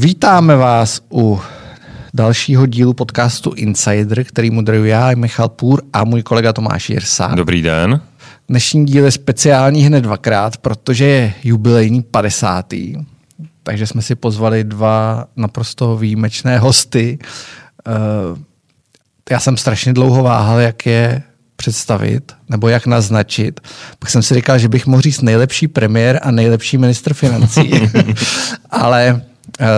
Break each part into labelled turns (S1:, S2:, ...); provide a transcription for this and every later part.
S1: Vítáme vás u dalšího dílu podcastu Insider, který moderuji já, Michal Půr a můj kolega Tomáš Jirsa.
S2: Dobrý den.
S1: Dnešní díl je speciální hned dvakrát, protože je jubilejní 50. Takže jsme si pozvali dva naprosto výjimečné hosty. Eh, já jsem strašně dlouho váhal, jak je představit nebo jak naznačit. Pak jsem si říkal, že bych mohl říct nejlepší premiér a nejlepší ministr financí. Ale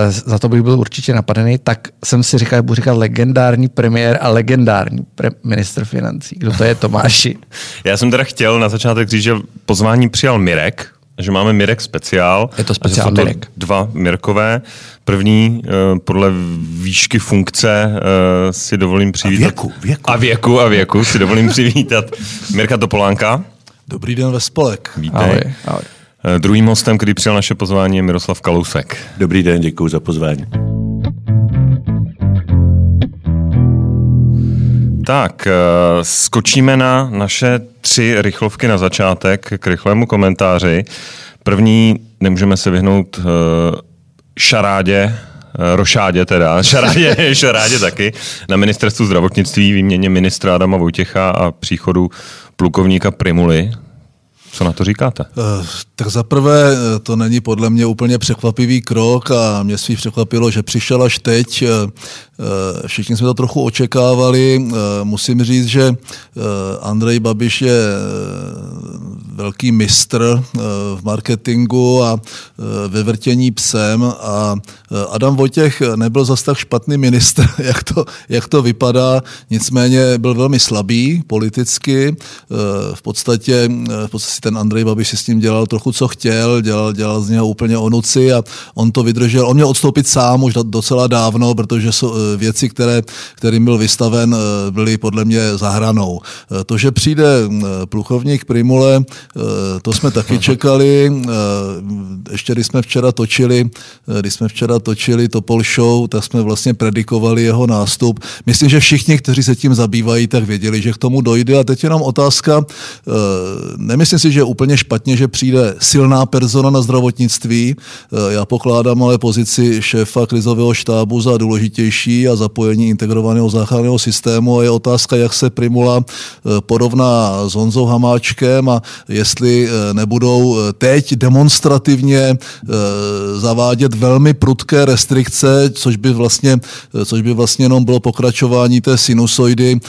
S1: za to bych byl určitě napadený, tak jsem si říkal, budu říkat legendární premiér a legendární pre- ministr financí. Kdo to je Tomáši?
S2: Já jsem teda chtěl na začátek říct, že pozvání přijal Mirek, že máme Mirek speciál.
S1: Je to speciál Mirek.
S2: Dva Mirkové. První uh, podle výšky funkce uh, si dovolím přivítat.
S3: A věku, věku.
S2: A věku, a věku si dovolím přivítat Mirka Topolánka.
S3: Dobrý den ve spolek.
S2: Vítej. Ahoj, ahoj. Eh, druhým hostem, který přijal naše pozvání, je Miroslav Kalousek.
S4: Dobrý den, děkuji za pozvání.
S2: Tak, eh, skočíme na naše tři rychlovky na začátek k rychlému komentáři. První, nemůžeme se vyhnout eh, šarádě, rošádě teda, šarádě, šarádě taky, na ministerstvu zdravotnictví výměně ministra Adama Vojtěcha a příchodu plukovníka Primuly co na to říkáte? Uh,
S3: tak zaprvé eh, to není podle mě úplně překvapivý krok a mě svých překvapilo, že přišel až teď. Uh, všichni jsme to trochu očekávali. Musím říct, že Andrej Babiš je velký mistr v marketingu a ve vrtění psem a Adam Vojtěch nebyl zas tak špatný ministr, jak to, jak to vypadá, nicméně byl velmi slabý politicky. V podstatě, v podstatě ten Andrej Babiš si s tím dělal trochu, co chtěl, dělal, dělal z něho úplně onuci a on to vydržel. On měl odstoupit sám už docela dávno, protože eh, věci, které, kterým byl vystaven, eh, byly podle mě zahranou. Eh, to, že přijde plukovník Primule, to jsme taky čekali. Ještě když jsme včera točili, když jsme včera točili Topol Show, tak jsme vlastně predikovali jeho nástup. Myslím, že všichni, kteří se tím zabývají, tak věděli, že k tomu dojde. A teď je nám otázka, nemyslím si, že je úplně špatně, že přijde silná persona na zdravotnictví. Eh, já pokládám ale pozici šéfa krizového štábu za důležitější a zapojení integrovaného záchranného systému a je otázka, jak se Primula eh, porovná s Honzou Hamáčkem a jestli eh, nebudou teď demonstrativně zavádět velmi prudké restrikce, což by vlastně, což by vlastně jenom bylo pokračování té sinusoidy,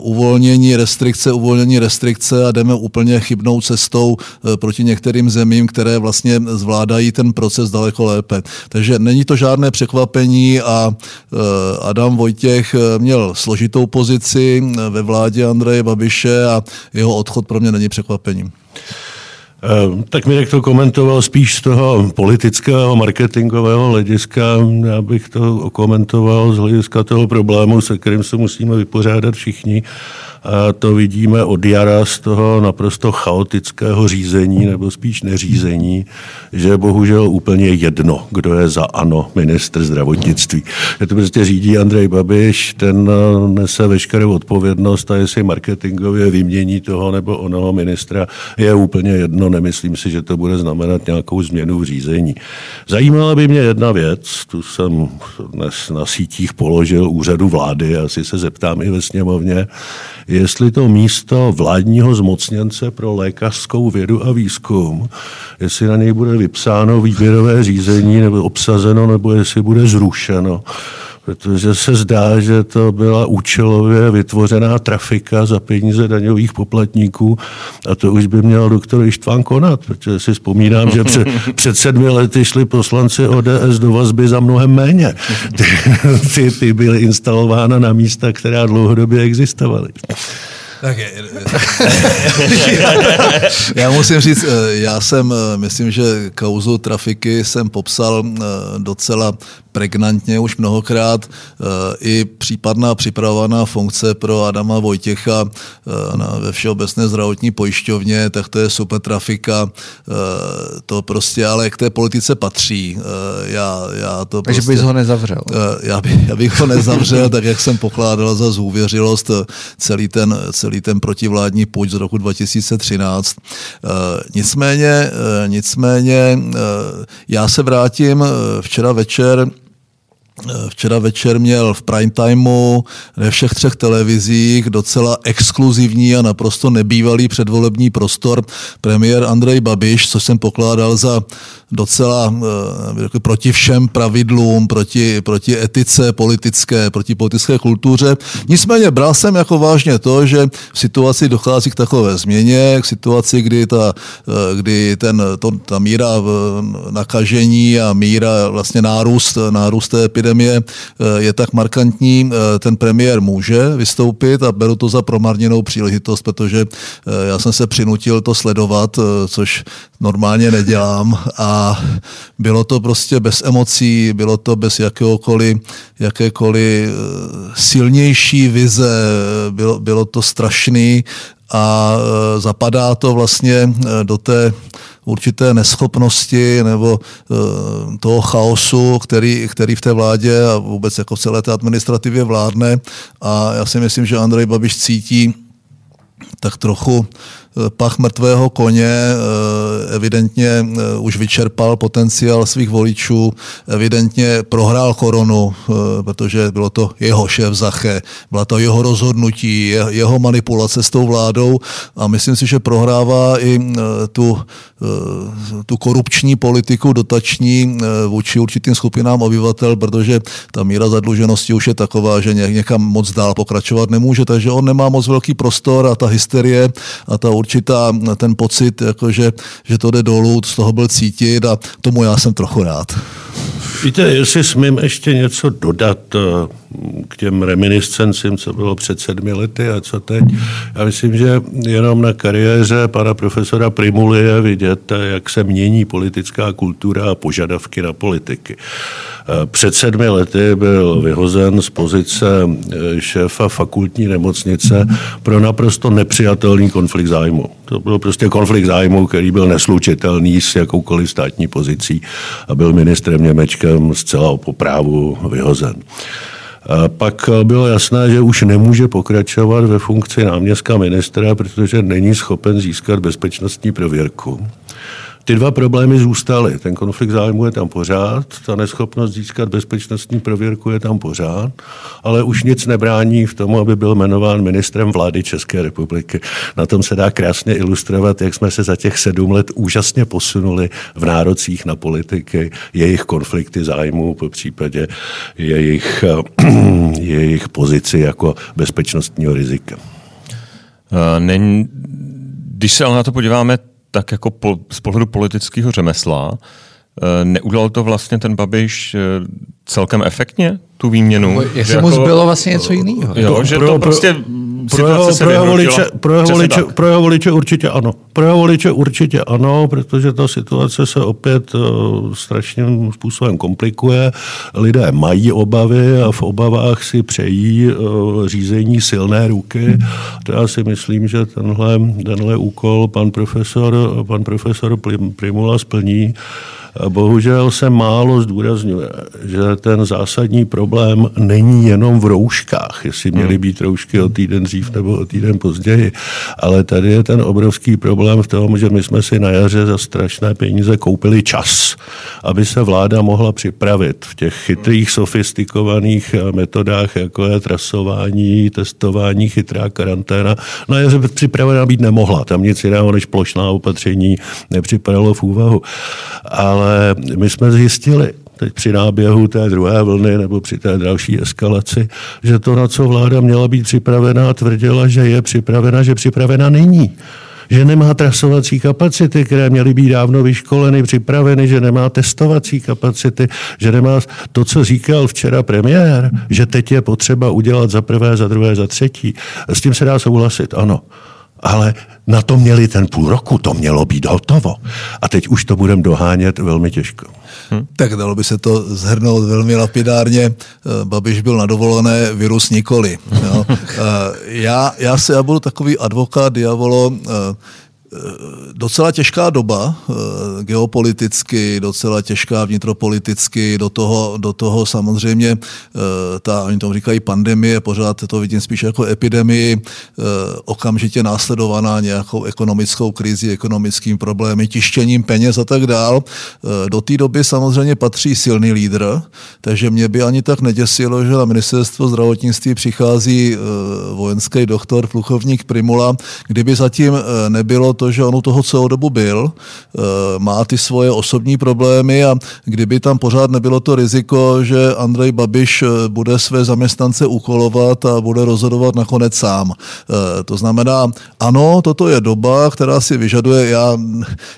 S3: uvolnění restrikce, uvolnění restrikce a jdeme úplně chybnou cestou eh, proti některým zemím, které vlastně zvládají ten proces daleko lépe. Takže není to žádné překvapení a eh, Adam Vojtěch eh, měl složitou pozici ve vládě Andreje Babiše a jeho odchod pro mě není překvapením.
S4: Tak Mirek to komentoval spíš z toho politického, marketingového hlediska. Já bych to komentoval z hlediska toho problému, se kterým se musíme vypořádat všichni a to vidíme od jara z toho naprosto chaotického řízení, nebo spíš neřízení, že je bohužel úplně jedno, kdo je za ano ministr zdravotnictví. Je to prostě řídí Andrej Babiš, ten eh, nese veškerou odpovědnost a jestli marketingově vymění toho nebo onoho ministra, je úplně jedno. Nemyslím si, že to bude znamenat nějakou změnu v řízení. Zajímala by mě jedna věc, tu jsem dnes na sítích položil úřadu vlády, asi se zeptám i ve sněmovně, jestli to místo vládního zmocněnce pro lékařskou vědu a výzkum, jestli na něj bude vypsáno výběrové řízení nebo obsazeno, nebo jestli bude zrušeno protože se zdá, že to byla účelově vytvořená trafika za peníze daňových poplatníků a to už by měl doktor Ištván konat, protože si vzpomínám, že před, před sedmi lety šli poslanci ODS do vazby za mnohem méně. Ty, ty, ty byly instalována na místa, která dlouhodobě existovaly.
S3: Tak je, já musím říct, eh, já jsem, eh, myslím, že kauzu trafiky jsem popsal eh, docela pregnantně už mnohokrát i případná připravovaná funkce pro Adama Vojtěcha na, ve Všeobecné zdravotní pojišťovně, tak to je super trafika. To prostě ale k té politice patří. Já, já to
S1: Takže
S3: prostě,
S1: bys ho nezavřel.
S3: Já, by, já bych ho nezavřel, tak jak jsem pokládal za zůvěřilost celý ten, celý ten protivládní půjč z roku 2013. Nicméně, nicméně já se vrátím včera večer Včera večer měl v prime timeu ve všech třech televizích docela exkluzivní a naprosto nebývalý předvolební prostor premiér Andrej Babiš, což jsem pokládal za docela eh, proti všem pravidlům, proti, proti etice politické, proti politické kultuře. Nicméně bral jsem jako vážně to, že v situaci dochází k takové změně, k situaci, kdy, ta, eh, kdy ten, to, ta míra nakažení a míra vlastně nárůst, nárůst té epidemie eh, je tak markantní, ten premiér může vystoupit a beru to za promarněnou příležitost, protože já jsem se přinutil to sledovat, což normálně nedělám a bylo to prostě bez emocí, bylo to bez jakéhokoliv, jakékoliv eh, silnější vize, bylo, bylo to strašný a eh, zapadá to vlastně eh, do té určité neschopnosti nebo toho chaosu, který, který v té vládě a vůbec jako celé té administrativě vládne. A já si myslím, že Andrej Babiš cítí tak trochu pach mrtvého koně eh, evidentně eh, už vyčerpal potenciál svých voličů, evidentně prohrál koronu, eh, protože bylo to jeho šéf Zache, byla to jeho rozhodnutí, jeho manipulace s tou vládou a myslím si, že prohrává i tu, tu korupční politiku dotační vůči určitým skupinám obyvatel, protože ta míra zadluženosti už je taková, že někam moc dál pokračovat nemůže, takže on nemá moc velký prostor a ta hysterie a ta určitá ten pocit, jako že, že to jde dolů, z toho byl cítit a tomu já jsem trochu rád.
S4: Víte, jestli smím ještě něco dodat eh, k těm reminiscencím, co bylo před sedmi lety a co teď. Já myslím, že jenom na kariéře pana profesora Primuly je vidět, jak se mění politická kultura a požadavky na politiky. Před sedmi lety byl vyhozen z pozice eh, šéfa fakultní nemocnice pro naprosto nepřijatelný konflikt zájmu. To byl prostě konflikt zájmu, který byl neslučitelný s jakoukoliv státní pozicí a byl ministrem Němečkem zcela po právu vyhozen. Pak bylo jasné, že už nemůže pokračovat ve funkci náměstka ministra, protože není schopen získat bezpečnostní prověrku. Ty dva problémy zůstaly. Ten konflikt zájmu je tam pořád, ta neschopnost získat bezpečnostní prověrku je tam pořád, ale už nic nebrání v tomu, aby byl jmenován ministrem vlády České republiky. Na tom se dá krásně ilustrovat, jak jsme se za těch sedm let úžasně posunuli v nárocích na politiky, jejich konflikty zájmu, po případě jejich, jejich pozici jako bezpečnostního rizika.
S2: Není, když se ale na to podíváme tak jako po, z pohledu politického řemesla, eh, neudělal to vlastně ten Babiš eh, celkem efektně, tu výměnu?
S1: Jestli mu jako, zbylo vlastně něco jiného.
S2: Jo,
S4: to,
S2: že
S4: pro,
S2: to prostě
S4: pro jeho, pro, jeho voliče, pro, jeho voliče, pro jeho voliče určitě ano. Pro jeho voliče určitě ano, protože ta situace se opět uh, strašným způsobem komplikuje. Lidé mají obavy a v obavách si přejí uh, řízení silné ruky. To já si myslím, že tenhle, tenhle úkol pan profesor, pan profesor Primula splní. Bohužel se málo zdůrazňuje, že ten zásadní problém není jenom v rouškách, jestli měly být roušky o týden dřív nebo o týden později, ale tady je ten obrovský problém v tom, že my jsme si na jaře za strašné peníze koupili čas, aby se vláda mohla připravit v těch chytrých, sofistikovaných metodách, jako je trasování, testování, chytrá karanténa. Na jaře připravena být nemohla, tam nic jiného než plošná opatření nepřipadalo v úvahu. Ale ale my jsme zjistili, teď při náběhu té druhé vlny nebo při té další eskalaci, že to, na co vláda měla být připravená, tvrdila, že je připravena, že připravena není že nemá trasovací kapacity, které měly být dávno vyškoleny, připraveny, že nemá testovací kapacity, že nemá to, co říkal včera premiér, že teď je potřeba udělat za prvé, za druhé, za třetí. S tím se dá souhlasit, ano ale na to měli ten půl roku, to mělo být hotovo. A teď už to budeme dohánět velmi těžko.
S3: Hm. Tak dalo by se to zhrnout velmi lapidárně. Eh, Babiš byl na dovolené, virus nikoli. Jo. Eh, já, já se já budu takový advokát diavolo, eh, docela těžká doba eh, geopoliticky, docela těžká vnitropoliticky, do toho, do toho samozřejmě eh, ta, oni tomu říkají pandemie, pořád to vidím spíš jako epidemii, okamžitě následovaná nějakou ekonomickou krizi, ekonomickým problémy, tištěním peněz a tak dál. Do té doby samozřejmě patří silný lídr, takže mě by ani tak neděsilo, že na ministerstvo zdravotnictví přichází vojenský doktor, plukovník Primula, kdyby zatím nebylo to, že on u toho celou dobu byl, eh, má ty svoje osobní problémy a kdyby tam pořád nebylo to riziko, že Andrej Babiš eh, bude své zaměstnance úkolovat a bude rozhodovat nakonec sám. Eh, to znamená, ano, toto je doba, která si vyžaduje, já,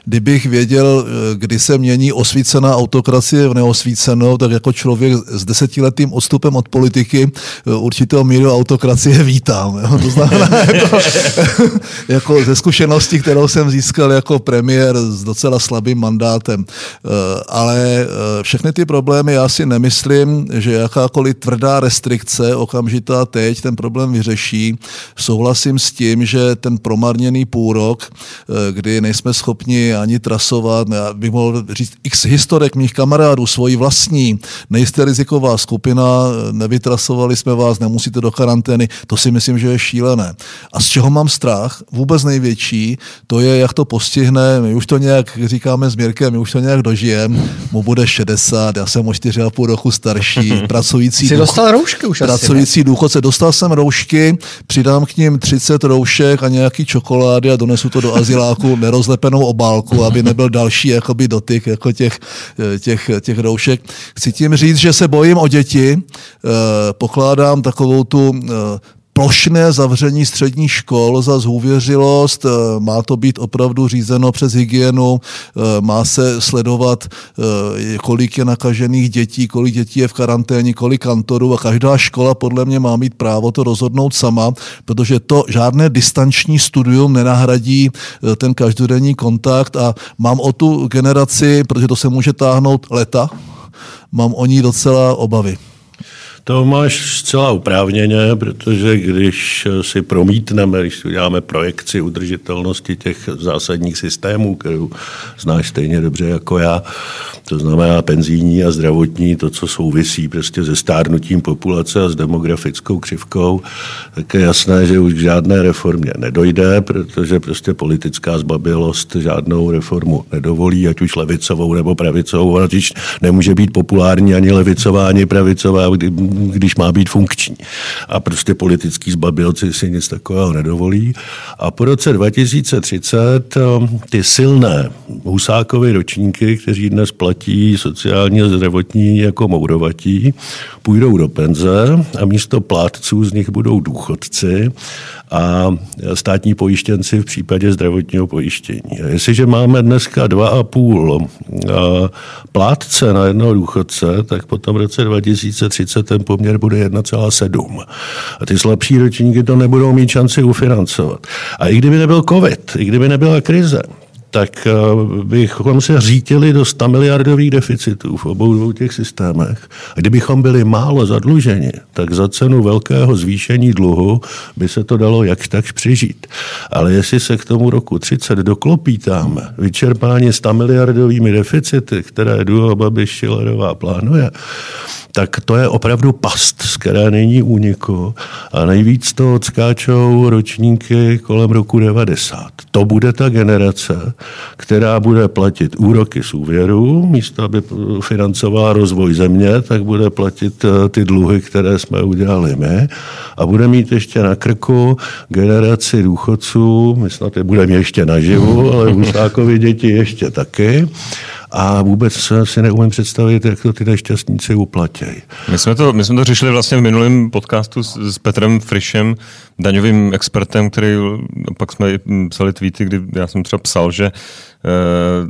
S3: kdybych věděl, kdy se mění osvícená autokracie v neosvícenou, tak jako člověk s desetiletým odstupem od politiky určitou míru autokracie vítám. Jo? To znamená, jako, jako ze zkušenosti, kterou jsem získal jako premiér s docela slabým mandátem. Eh, ale eh, všechny ty problémy já si nemyslím, že jakákoliv tvrdá restrikce okamžitá teď ten problém vyřeší. Souhlasím s tím, že ten promarněný půrok, eh, kdy nejsme schopni ani trasovat, já bych mohl říct x historek mých kamarádů, svoji vlastní, nejste riziková skupina, nevytrasovali jsme vás, nemusíte do karantény, to si myslím, že je šílené. A z čeho mám strach? Vůbec největší, to je, jak to postihne. My už to nějak, říkáme s Mirkem, my už to nějak dožijeme. Mu bude 60, já jsem o 4,5 roku starší, pracující,
S1: Jsi duch... dostal roušky už
S3: pracující asi, důchodce. Dostal jsem roušky, přidám k ním 30 roušek a nějaký čokolády a donesu to do aziláku nerozlepenou obálku, aby nebyl další jakoby dotyk jako těch, těch, těch roušek. Chci tím říct, že se bojím o děti, eh, pokládám takovou tu eh, plošné zavření středních škol za zhůvěřilost, eh, má to být opravdu řízeno přes hygienu, eh, má se sledovat, eh, kolik je nakažených dětí, kolik dětí je v karanténě, kolik kantorů a každá škola podle mě má mít právo to rozhodnout sama, protože to žádné distanční studium nenahradí ten každodenní kontakt. A mám o tu generaci, protože to se může táhnout leta, mám o ní docela obavy.
S4: To máš zcela uprávněně, protože když si promítneme, když uděláme projekci udržitelnosti těch zásadních systémů, kterou znáš stejně dobře jako já, to znamená penzijní a zdravotní, to, co souvisí prostě se stárnutím populace a s demografickou křivkou, tak je jasné, že už k žádné reformě nedojde, protože prostě politická zbabilost žádnou reformu nedovolí, ať už levicovou nebo pravicovou. Ona nemůže být populární ani levicová, ani pravicová, když má být funkční. A prostě politický zbabilci si nic takového nedovolí. A po roce 2030 um, ty silné Husákovy ročníky, kteří dnes platí sociální a zdravotní jako mourovatí, půjdou do penze a místo plátců z nich budou důchodci a státní pojištěnci v případě zdravotního pojištění. A jestliže máme dneska 2,5 plátce na jednoho důchodce, tak potom v roce 2030 ten poměr bude 1,7. A ty slabší ročníky to nebudou mít šanci ufinancovat. A i kdyby nebyl covid, i kdyby nebyla krize, tak eh, bychom se řítili do 100 miliardových deficitů v obou dvou těch systémech. A kdybychom byli málo zadluženi, tak za cenu velkého zvýšení dluhu by se to dalo jakž takž přežít. Ale jestli se k tomu roku 30 doklopítáme, vyčerpání 100 miliardovými deficity, které Duho Babiš Šilerová plánuje, tak to je opravdu past, z které není úniku. A nejvíc to odskáčou ročníky kolem roku 90. To bude ta generace, která bude platit úroky z úvěru, místo aby financovala rozvoj země, tak bude platit eh, ty dluhy, které jsme udělali my. A bude mít ještě na krku generaci důchodců, my snad je budeme ještě naživu, ale Husákovi děti ještě taky a vůbec si neumím představit, jak to ty nešťastníci uplatějí.
S2: My jsme to, my jsme to řešili vlastně v minulém podcastu s, s Petrem Frišem, daňovým expertem, který pak jsme psali tweety, kdy já jsem třeba psal, že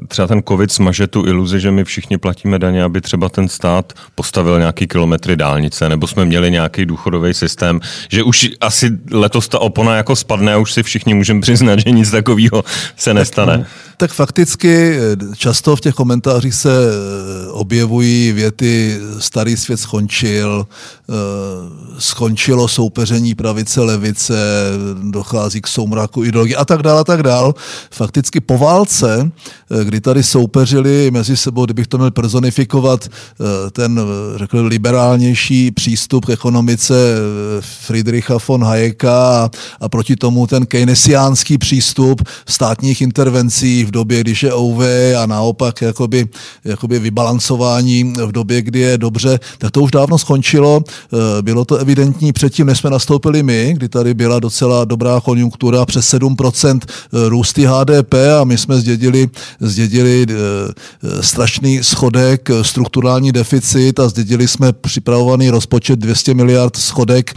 S2: třeba ten covid smaže tu iluzi, že my všichni platíme daně, aby třeba ten stát postavil nějaký kilometry dálnice, nebo jsme měli nějaký důchodový systém, že už asi letos ta opona jako spadne a už si všichni můžeme přiznat, že nic takového se nestane.
S3: Tak, tak fakticky eh, často v těch komentářích komentářích se objevují věty starý svět skončil, skončilo soupeření pravice, levice, dochází k soumraku ideologie a tak dále a tak dále. Fakticky po válce, kdy tady soupeřili mezi sebou, kdybych to měl personifikovat, ten, řekl, liberálnější přístup k ekonomice Friedricha von Hayeka a, a proti tomu ten keynesiánský přístup státních intervencí v době, když je OV a naopak jakoby, jakoby vybalancování v době, kdy je dobře, tak to už dávno skončilo. Eh, bylo to evidentní předtím, než jsme nastoupili my, kdy tady byla docela dobrá konjunktura, přes 7% eh, růsty HDP a my jsme zdědili, zdědili eh, strašný schodek, strukturální deficit a zdědili jsme připravovaný rozpočet 200 miliard schodek.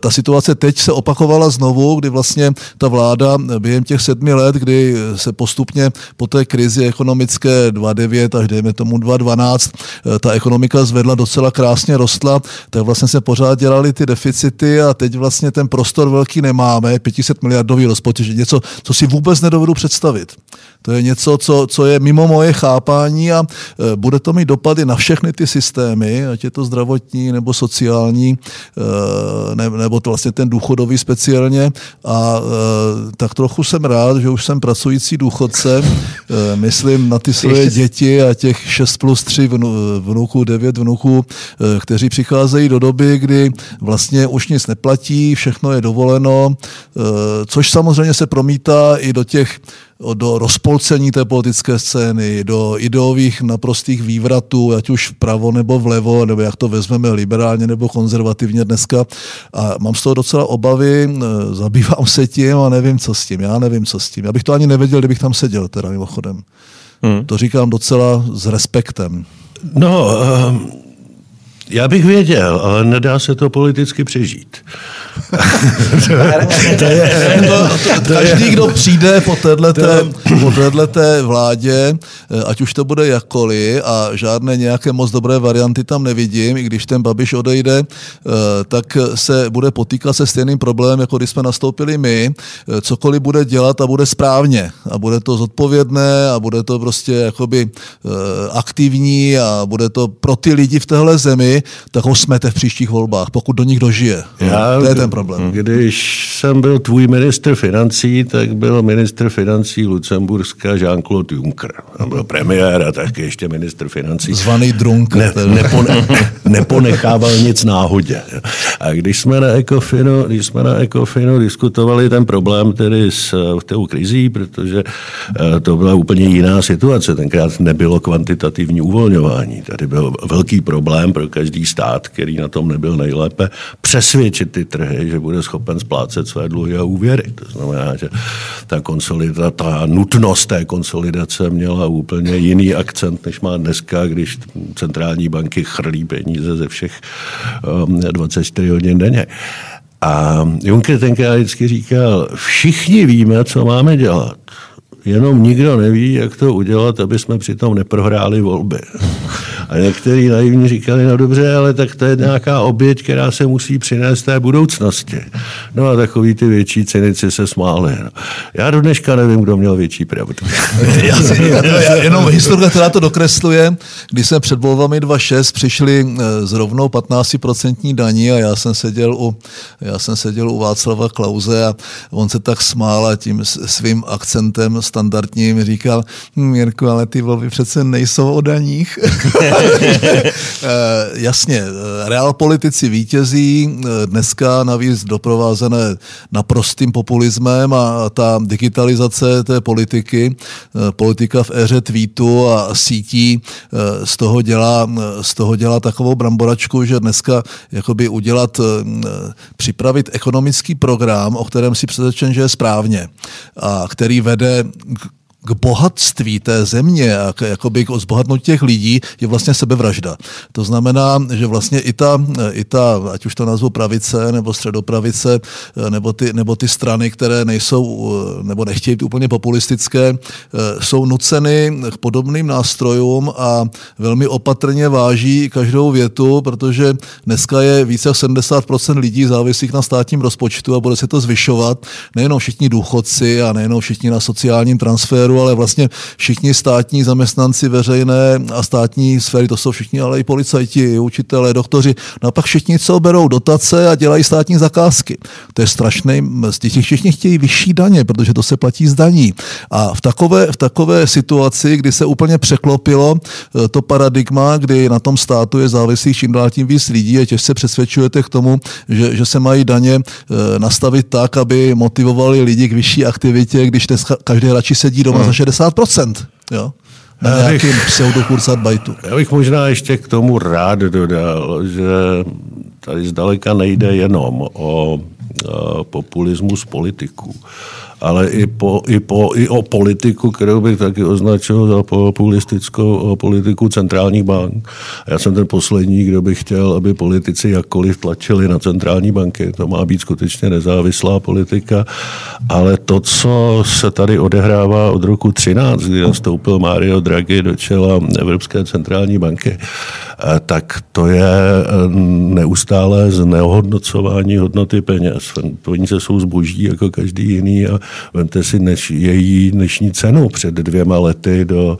S3: Ta situace teď se opakovala znovu, kdy vlastně ta vláda během těch sedmi let, kdy se postupně po té krizi ekonomické 2.9 až dejme tomu 2.12, ta ekonomika zvedla docela krásně rostla, tak vlastně se pořád dělali ty deficity a teď vlastně ten prostor velký nemáme, 500 miliardový rozpočet, něco, co si vůbec nedovedu představit. To je něco, co, co je mimo moje chápání a e, bude to mít dopady na všechny ty systémy, ať je to zdravotní nebo sociální, e, ne, nebo to vlastně ten důchodový speciálně. A e, tak trochu jsem rád, že už jsem pracující důchodce, myslím na ty svoje děti a těch 6 plus 3 vnuků, 9 vnuků, kteří přicházejí do doby, kdy vlastně už nic neplatí, všechno je dovoleno, což samozřejmě se promítá i do těch do rozpolcení té politické scény, do ideových naprostých vývratů, ať už vpravo nebo vlevo, nebo jak to vezmeme liberálně nebo konzervativně dneska. A mám z toho docela obavy, e, zabývám se tím a nevím, co s tím. Já nevím, co s tím. Já bych to ani nevěděl, kdybych tam seděl, teda mimochodem. Hmm. To říkám docela s respektem.
S4: No, um, já bych věděl, ale nedá se to politicky přežít
S3: to je, to, to, každý, kdo přijde po téhleté, po téhleté vládě, eh, ať už to bude jakkoliv a žádné nějaké moc dobré varianty tam nevidím, i když ten Babiš odejde, eh, tak se bude potýkat se stejným problémem, jako když jsme nastoupili my. Eh, cokoliv bude dělat a bude správně a bude to zodpovědné a bude to prostě jakoby aktivní a bude to pro ty lidi v téhle zemi, tak ho smete v příštích volbách, pokud do nich dožije. Já, to je ten problém.
S4: Když jsem byl tvůj ministr financí, tak byl ministr financí Lucemburska Jean-Claude Juncker. On byl premiér a taky ještě ministr financí.
S3: Zvaný Drunk.
S4: Ne, nepone, neponechával nic náhodě. A když jsme na Ecofinu, když jsme na Ecofinu diskutovali ten problém tedy s tou krizí, protože eh, to byla úplně jiná situace. Tenkrát nebylo kvantitativní uvolňování. Tady byl velký problém pro každý stát, který na tom nebyl nejlépe, přesvědčit ty trhy, že bude schopen splácet své dluhy a úvěry. To znamená, že ta konsolida, ta nutnost té konsolidace měla úplně jiný akcent, než má dneska, když centrální banky chrlí peníze ze všech um, 24 hodin denně. A Juncker tenkrát vždycky říkal, všichni víme, co máme dělat jenom nikdo neví, jak to udělat, aby jsme přitom neprohráli volby. A někteří naivní říkali, no dobře, ale tak to je nějaká oběť, která se musí přinést té budoucnosti. No a takový ty větší cynici se smáli. No. Já do dneška nevím, kdo měl větší pravdu.
S3: já, já, jenom historka, která to dokresluje, když jsme před volbami 2.6 přišli s eh, rovnou 15% daní a já jsem seděl u, já jsem seděl u Václava Klauze a on se tak smál a tím svým akcentem standardním říkal, hm, Jirku, ale ty volby přece nejsou o daních. Eh, jasně, eh, reál politici vítězí, eh, dneska navíc doprovázené naprostým populismem a ta digitalizace té politiky, politika v éře tweetu a sítí z toho dělá, z toho dělá takovou bramboračku, že dneska jakoby udělat, připravit ekonomický program, o kterém si přesvědčen, že je správně a který vede k bohatství té země a k, jakoby k zbohatnutí těch lidí je vlastně sebevražda. To znamená, že vlastně i ta, i ta ať už to nazvu pravice nebo středopravice, nebo ty, nebo ty strany, které nejsou nebo nechtějí být úplně populistické, jsou nuceny k podobným nástrojům a velmi opatrně váží každou větu, protože dneska je více jak 70% lidí závislých na státním rozpočtu a bude se to zvyšovat. Nejenom všichni důchodci a nejenom všichni na sociálním transferu, sektoru, ale vlastně všichni státní zaměstnanci veřejné a státní sféry, to jsou všichni, ale i policajti, učitelé, doktoři, no a pak všichni, co berou dotace a dělají státní zakázky. To je strašný, těch všichni chtějí vyšší daně, protože to se platí z daní. A v takové, v takové situaci, kdy se úplně překlopilo eh, to paradigma, kdy na tom státu je závislý čím dál tím víc lidí a těžce přesvědčujete k tomu, že, že se mají daně eh, nastavit tak, aby motivovali lidi k vyšší aktivitě, když dnes každý radši sedí doma. Za 60%. Jo? Na já nějakým pseudokurzarbeitu.
S4: Já bych možná ještě k tomu rád dodal, že tady zdaleka nejde jenom o populismus politiků ale i, po, i, po, i o politiku, kterou bych taky označil za populistickou politiku centrálních bank. Já jsem ten poslední, kdo by chtěl, aby politici jakkoliv tlačili na centrální banky. To má být skutečně nezávislá politika, ale to, co se tady odehrává od roku 13, kdy nastoupil Mario Draghi do čela Evropské centrální banky, eh, tak to je eh, neustále znehodnocování hodnoty peněz. Peníze jsou zboží jako každý jiný a Vemte si než její dnešní cenu před dvěma lety do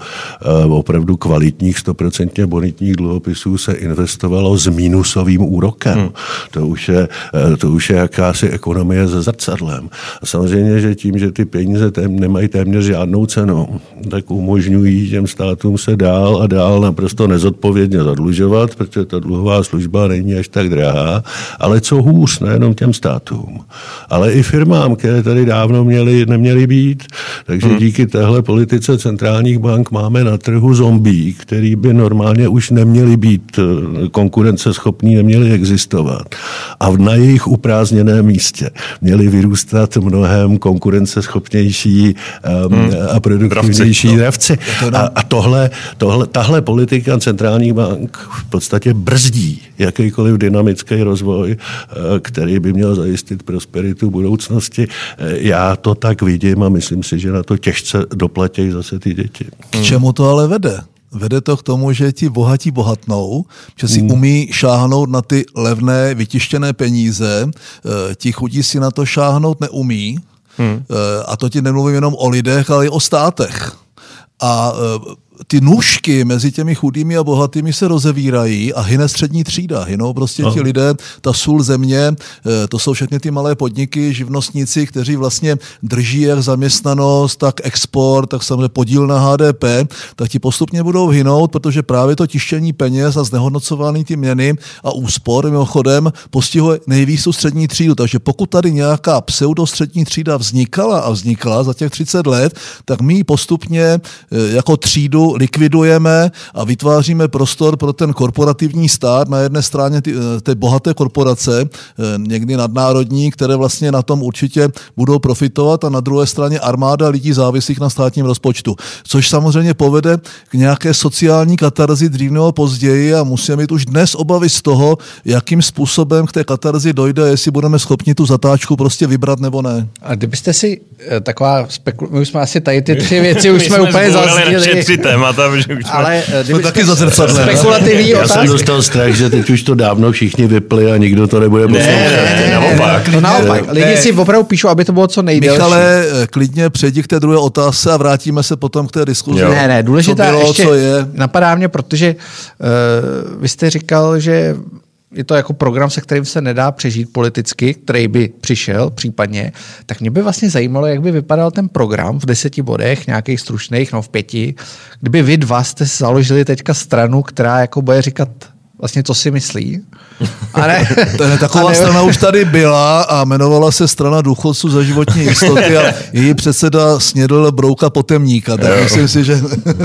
S4: uh, opravdu kvalitních, stoprocentně bonitních dluhopisů se investovalo s mínusovým úrokem. Hmm. To, už je, uh, to už je jakási ekonomie se zrcadlem. A samozřejmě, že tím, že ty peníze tém, nemají téměř žádnou cenu, tak umožňují těm státům se dál a dál naprosto nezodpovědně zadlužovat, protože ta dluhová služba není až tak drahá, ale co hůř, nejenom těm státům, ale i firmám, které tady dávno měly neměli, neměli být. Takže hmm. díky téhle politice centrálních bank máme na trhu zombí, který by normálně už neměli být eh, konkurenceschopní, neměli existovat. A na jejich uprázdněném místě měli vyrůstat mnohem konkurenceschopnější um, hmm. a produktivnější no. dravci. A, a tohle, tohle, tahle politika centrálních bank v podstatě brzdí jakýkoliv dynamický rozvoj, eh, který by měl zajistit prosperitu budoucnosti. Eh, já to tak vidím a myslím si, že na to těžce doplatí zase ty děti.
S3: K čemu to ale vede? Vede to k tomu, že ti bohatí bohatnou, že si hmm. umí šáhnout na ty levné, vytištěné peníze, eh, ti chudí si na to šáhnout neumí. Hmm. A to ti nemluvím jenom o lidech, ale i o státech. A ty nůžky mezi těmi chudými a bohatými se rozevírají a hyne střední třída. Hynou prostě no. ti lidé, ta sůl země, eh, to jsou všechny ty malé podniky, živnostníci, kteří vlastně drží jak zaměstnanost, tak export, tak samozřejmě podíl na HDP, tak ti postupně budou hynout, protože právě to tištění peněz a znehodnocování ty měny a úspor mimochodem postihuje nejvíc tu střední třídu. Takže pokud tady nějaká pseudostřední třída vznikala a vznikla za těch 30 let, tak my ji postupně eh, jako třídu likvidujeme a vytváříme prostor pro ten korporativní stát. Na jedné straně ty, eh, ty bohaté korporace, eh, někdy nadnárodní, které vlastně na tom určitě budou profitovat a na druhé straně armáda lidí závislých na státním rozpočtu. Což samozřejmě povede k nějaké sociální katarzi dřív nebo později a musíme mít už dnes obavy z toho, jakým způsobem k té katarzi dojde, jestli budeme schopni tu zatáčku prostě vybrat nebo ne.
S1: A kdybyste si eh, taková spekul... My už jsme asi tady ty tři věci už jsme, jsme úplně zazděli
S2: témata, že už
S1: Ale
S3: jsme, jsme taky zrcadlem.
S1: Spekulativní
S4: Já jsem dostal strach, že teď už to dávno všichni vypli a nikdo to nebude poslouchat. Ne,
S1: ne, naopak. To naopak. Lidi ne. si opravdu píšou, aby to bylo co nejdelší.
S3: Michale, eh, klidně přejdi k té druhé otázce a vrátíme se potom k té diskuzi.
S1: Ne, ne, důležitá co bylo, ještě co je. napadá mě, protože uh, vy jste říkal, že je to jako program, se kterým se nedá přežít politicky, který by přišel případně, tak mě by vlastně zajímalo, jak by vypadal ten program v deseti bodech, nějakých stručných, no v pěti, kdyby vy dva jste založili teďka stranu, která jako bude říkat vlastně, co si myslí.
S3: A ne, to je, taková ne, strana už tady byla a jmenovala se strana důchodců za životní jistoty a její předseda snědl brouka potemníka. Tak myslím si, že...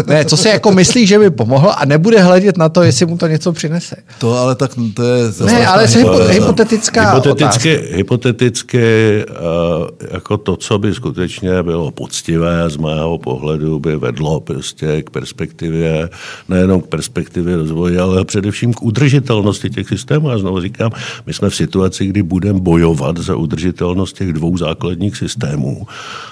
S1: ne, co si jako myslí, že by pomohlo a nebude hledět na to, jestli mu to něco přinese.
S3: To ale tak to je...
S1: To ne, ale je hypo, hypotetická
S4: hypoteticky, otázka. hypoteticky uh, jako to, co by skutečně bylo poctivé z mého pohledu, by vedlo prostě k perspektivě, nejenom k perspektivě rozvoje, ale především k udržitelnosti těch systémů. A znovu říkám, my jsme v situaci, kdy budeme bojovat za udržitelnost těch dvou základních systémů,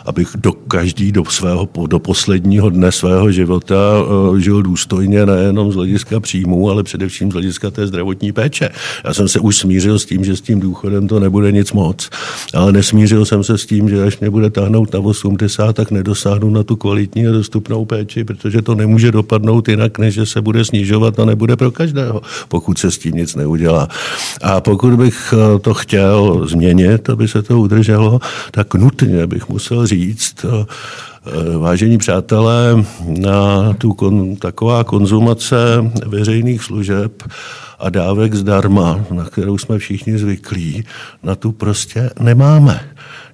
S4: abych do každý do svého, do posledního dne svého života uh, žil důstojně nejenom z hlediska příjmů, ale především z hlediska té zdravotní péče. Já jsem se už smířil s tím, že s tím důchodem to nebude nic moc, ale nesmířil jsem se s tím, že až mě bude táhnout na 80, tak nedosáhnu na tu kvalitní a dostupnou péči, protože to nemůže dopadnout jinak, než že se bude snižovat a nebude pro každého, pokud se s tím nic neudělá. A pokud bych eh, to chtěl změnit, aby se to udrželo, tak nutně bych musel říct, eh, Vážení přátelé, na tu kon, taková konzumace veřejných služeb a dávek zdarma, na kterou jsme všichni zvyklí, na tu prostě nemáme.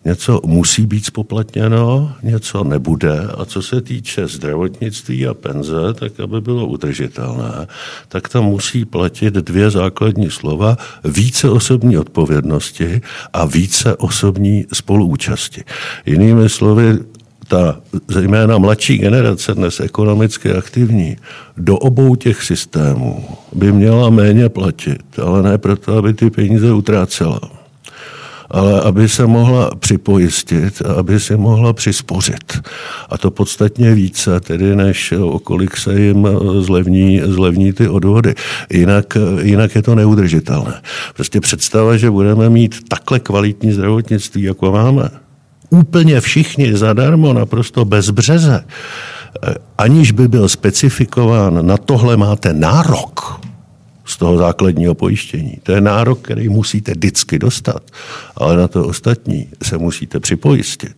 S4: Něco musí být spoplatněno, něco nebude. A co se týče zdravotnictví a penze, tak aby bylo udržitelné, tak tam musí platit dvě základní slova. Více osobní odpovědnosti a více osobní spoluúčasti. Jinými slovy, ta zejména mladší generace, dnes ekonomicky aktivní, do obou těch systémů by měla méně platit, ale ne proto, aby ty peníze utrácela, ale aby se mohla připojistit aby si mohla přispořit. A to podstatně více, tedy než okolik se jim zlevní, zlevní ty odvody. Jinak, jinak je to neudržitelné. Prostě představa, že budeme mít takhle kvalitní zdravotnictví, jako máme, úplně všichni zadarmo, naprosto bez březe, aniž by byl specifikován, na tohle máte nárok z toho základního pojištění. To je nárok, který musíte vždycky dostat, ale na to ostatní se musíte připojistit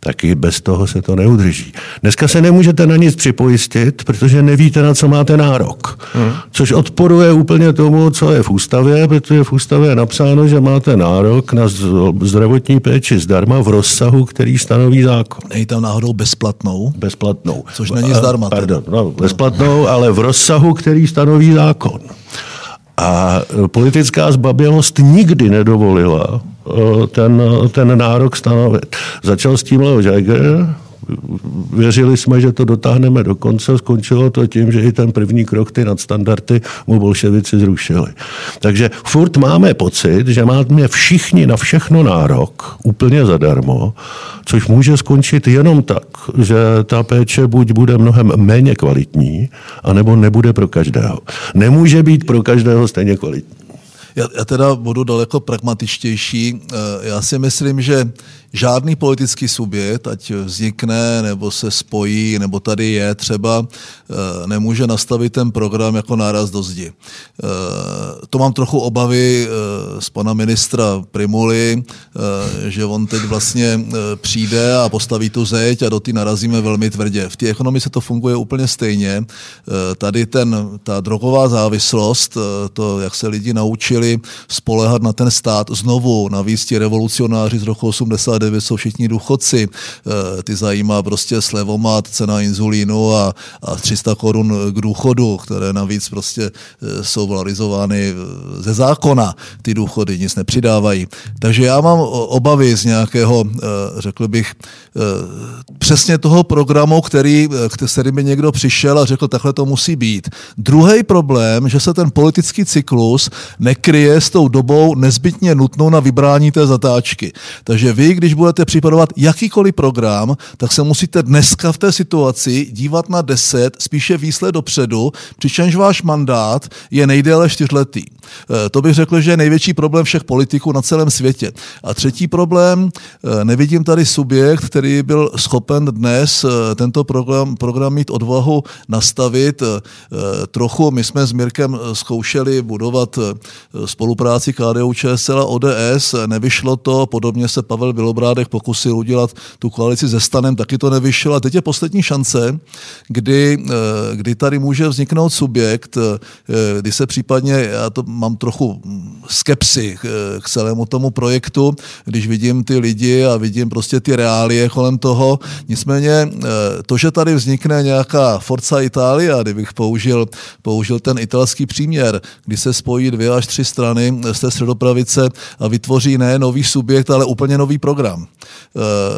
S4: taky bez toho se to neudrží. Dneska se nemůžete na nic připojistit, protože nevíte, na co máte nárok. Hmm. Což odporuje úplně tomu, co je v ústavě, protože v ústavě je napsáno, že máte nárok na zdravotní péči zdarma v rozsahu, který stanoví zákon.
S3: Není tam náhodou bezplatnou?
S4: Bezplatnou.
S3: Což není zdarma.
S4: Pardon, no, bezplatnou, ale v rozsahu, který stanoví zákon. A politická zbabělost nikdy nedovolila eh, ten, ten nárok stanovit. Začal s tím Leo Jager, věřili jsme, že to dotáhneme do konce, skončilo to tím, že i ten první krok, ty nadstandardy, mu bolševici zrušili. Takže furt máme pocit, že máme všichni na všechno nárok, úplně zadarmo, což může skončit jenom tak, že ta péče buď bude mnohem méně kvalitní, anebo nebude pro každého. Nemůže být pro každého stejně kvalitní.
S3: Já, já teda budu daleko pragmatičtější. Eh, já si myslím, že žádný politický subjekt, ať vznikne, nebo se spojí, nebo tady je třeba, eh, nemůže nastavit ten program jako náraz do zdi. Eh, to mám trochu obavy z pana ministra Primuly, že on teď vlastně přijde a postaví tu zeď a do ty narazíme velmi tvrdě. V té ekonomice to funguje úplně stejně. Tady ten, ta drogová závislost, to, jak se lidi naučili, spolehat na ten stát. Znovu navíc ti revolucionáři z roku 89 jsou všichni důchodci. Eh, ty zajímá prostě slevomat, cena inzulínu a, a 300 korun k důchodu, které navíc prostě eh, jsou valorizovány eh, ze zákona. Ty důchody nic nepřidávají. Takže já mám obavy z nějakého, řekl bych, přesně toho programu, který, který by někdo přišel a řekl, takhle to musí být. Druhý problém, že se ten politický cyklus nekryje s tou dobou nezbytně nutnou na vybrání té zatáčky. Takže vy, když budete připravovat jakýkoliv program, tak se musíte dneska v té situaci dívat na 10, spíše výsled dopředu, přičemž váš mandát je nejdéle čtyřletý. Eh, to bych řekl, že je největší problém všech politiků na celém světě. A třetí problém, eh, nevidím tady subjekt, který byl schopen dnes eh, tento program, program mít odvahu nastavit. Trochu my jsme s Mirkem zkoušeli budovat spolupráci KDU, ČSL a ODS, nevyšlo to, podobně se Pavel Bilobrádek pokusil udělat tu koalici se Stanem, taky to nevyšlo. A teď je poslední šance, kdy, kdy tady může vzniknout subjekt, kdy se případně, já to mám trochu skepsy k celému tomu projektu, když vidím ty lidi a vidím prostě ty reálie kolem toho. Nicméně to, že tady vznikne nějaká Forza Italia, kdybych použil, použil ten italský příměr, kdy se spojí dvě až tři strany z té středopravice a vytvoří ne nový subjekt, ale úplně nový program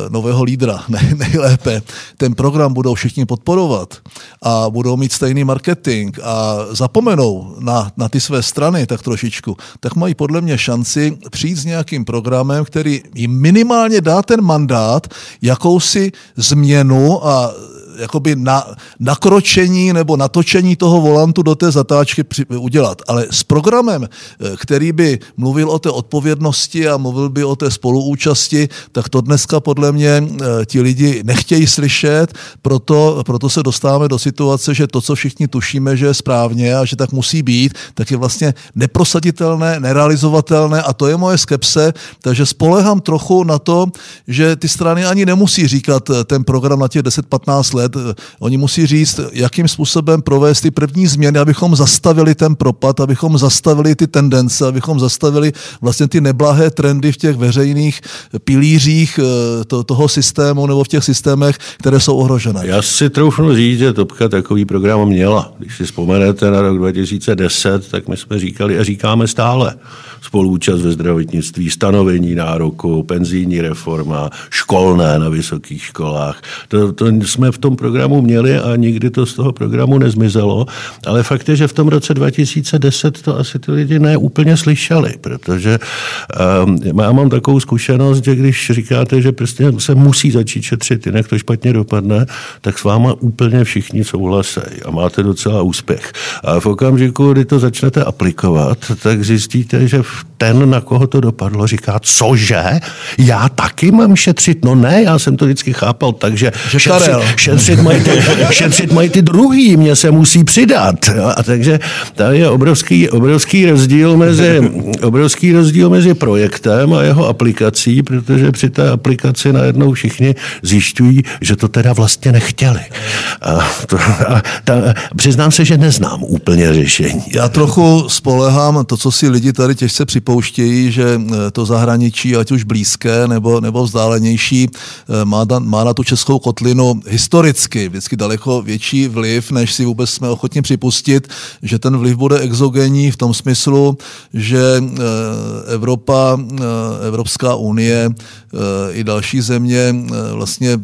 S3: nového lídra, ne, nejlépe. Ten program budou všichni podporovat a budou mít stejný marketing a zapomenou na, na ty své strany tak trošičku, tak mají podle mě šanci přijít s nějakým programem, který jim minimálně dá ten mandát, jakousi změnu a jakoby na, nakročení nebo natočení toho volantu do té zatáčky při, udělat. Ale s programem, eh, který by mluvil o té odpovědnosti a mluvil by o té spoluúčasti, tak to dneska podle mě eh, ti lidi nechtějí slyšet, proto, proto se dostáváme do situace, že to, co všichni tušíme, že je správně a že tak musí být, tak je vlastně neprosaditelné, nerealizovatelné a to je moje skepse, takže spolehám trochu na to, že ty strany ani nemusí říkat eh, ten program na těch 10-15 let, let, oni musí říct, jakým způsobem provést ty první změny, abychom zastavili ten propad, abychom zastavili ty tendence, abychom zastavili vlastně ty neblahé trendy v těch veřejných pilířích eh, to, toho systému nebo v těch systémech, které jsou ohrožené.
S4: Já si troufnu říct, že Topka takový program měla. Když si vzpomenete na rok 2010, tak my jsme říkali a říkáme stále spoluúčast ve zdravotnictví, stanovení nároku, penzijní reforma, školné na vysokých školách. To, to jsme v tom programu měli a nikdy to z toho programu nezmizelo, ale fakt je, že v tom roce 2010 to asi ty lidi ne úplně slyšeli, protože um, já mám takovou zkušenost, že když říkáte, že prostě se musí začít šetřit, jinak to špatně dopadne, tak s váma úplně všichni souhlasí a máte docela úspěch. A v okamžiku, kdy to začnete aplikovat, tak zjistíte, že ten, na koho to dopadlo, říká, cože? Já taky mám šetřit? No ne, já jsem to vždycky chápal, takže
S3: že šetřit,
S4: šetřit, mají ty, šetřit mají ty druhý, mě se musí přidat. A takže tady je obrovský, obrovský rozdíl mezi, obrovský rozdíl mezi projektem a jeho aplikací, protože při té aplikaci najednou všichni zjišťují, že to teda vlastně nechtěli. A to, a ta, přiznám se, že neznám úplně řešení.
S3: Já trochu spolehám to, co si lidi tady těžce připouštějí, že eh, to zahraničí, ať už blízké nebo, nebo vzdálenější, eh, má, má na tu českou kotlinu historicky vždycky daleko větší vliv, než si vůbec jsme ochotni připustit, že ten vliv bude exogenní v tom smyslu, že eh, Evropa, Evropská unie i další země vlastně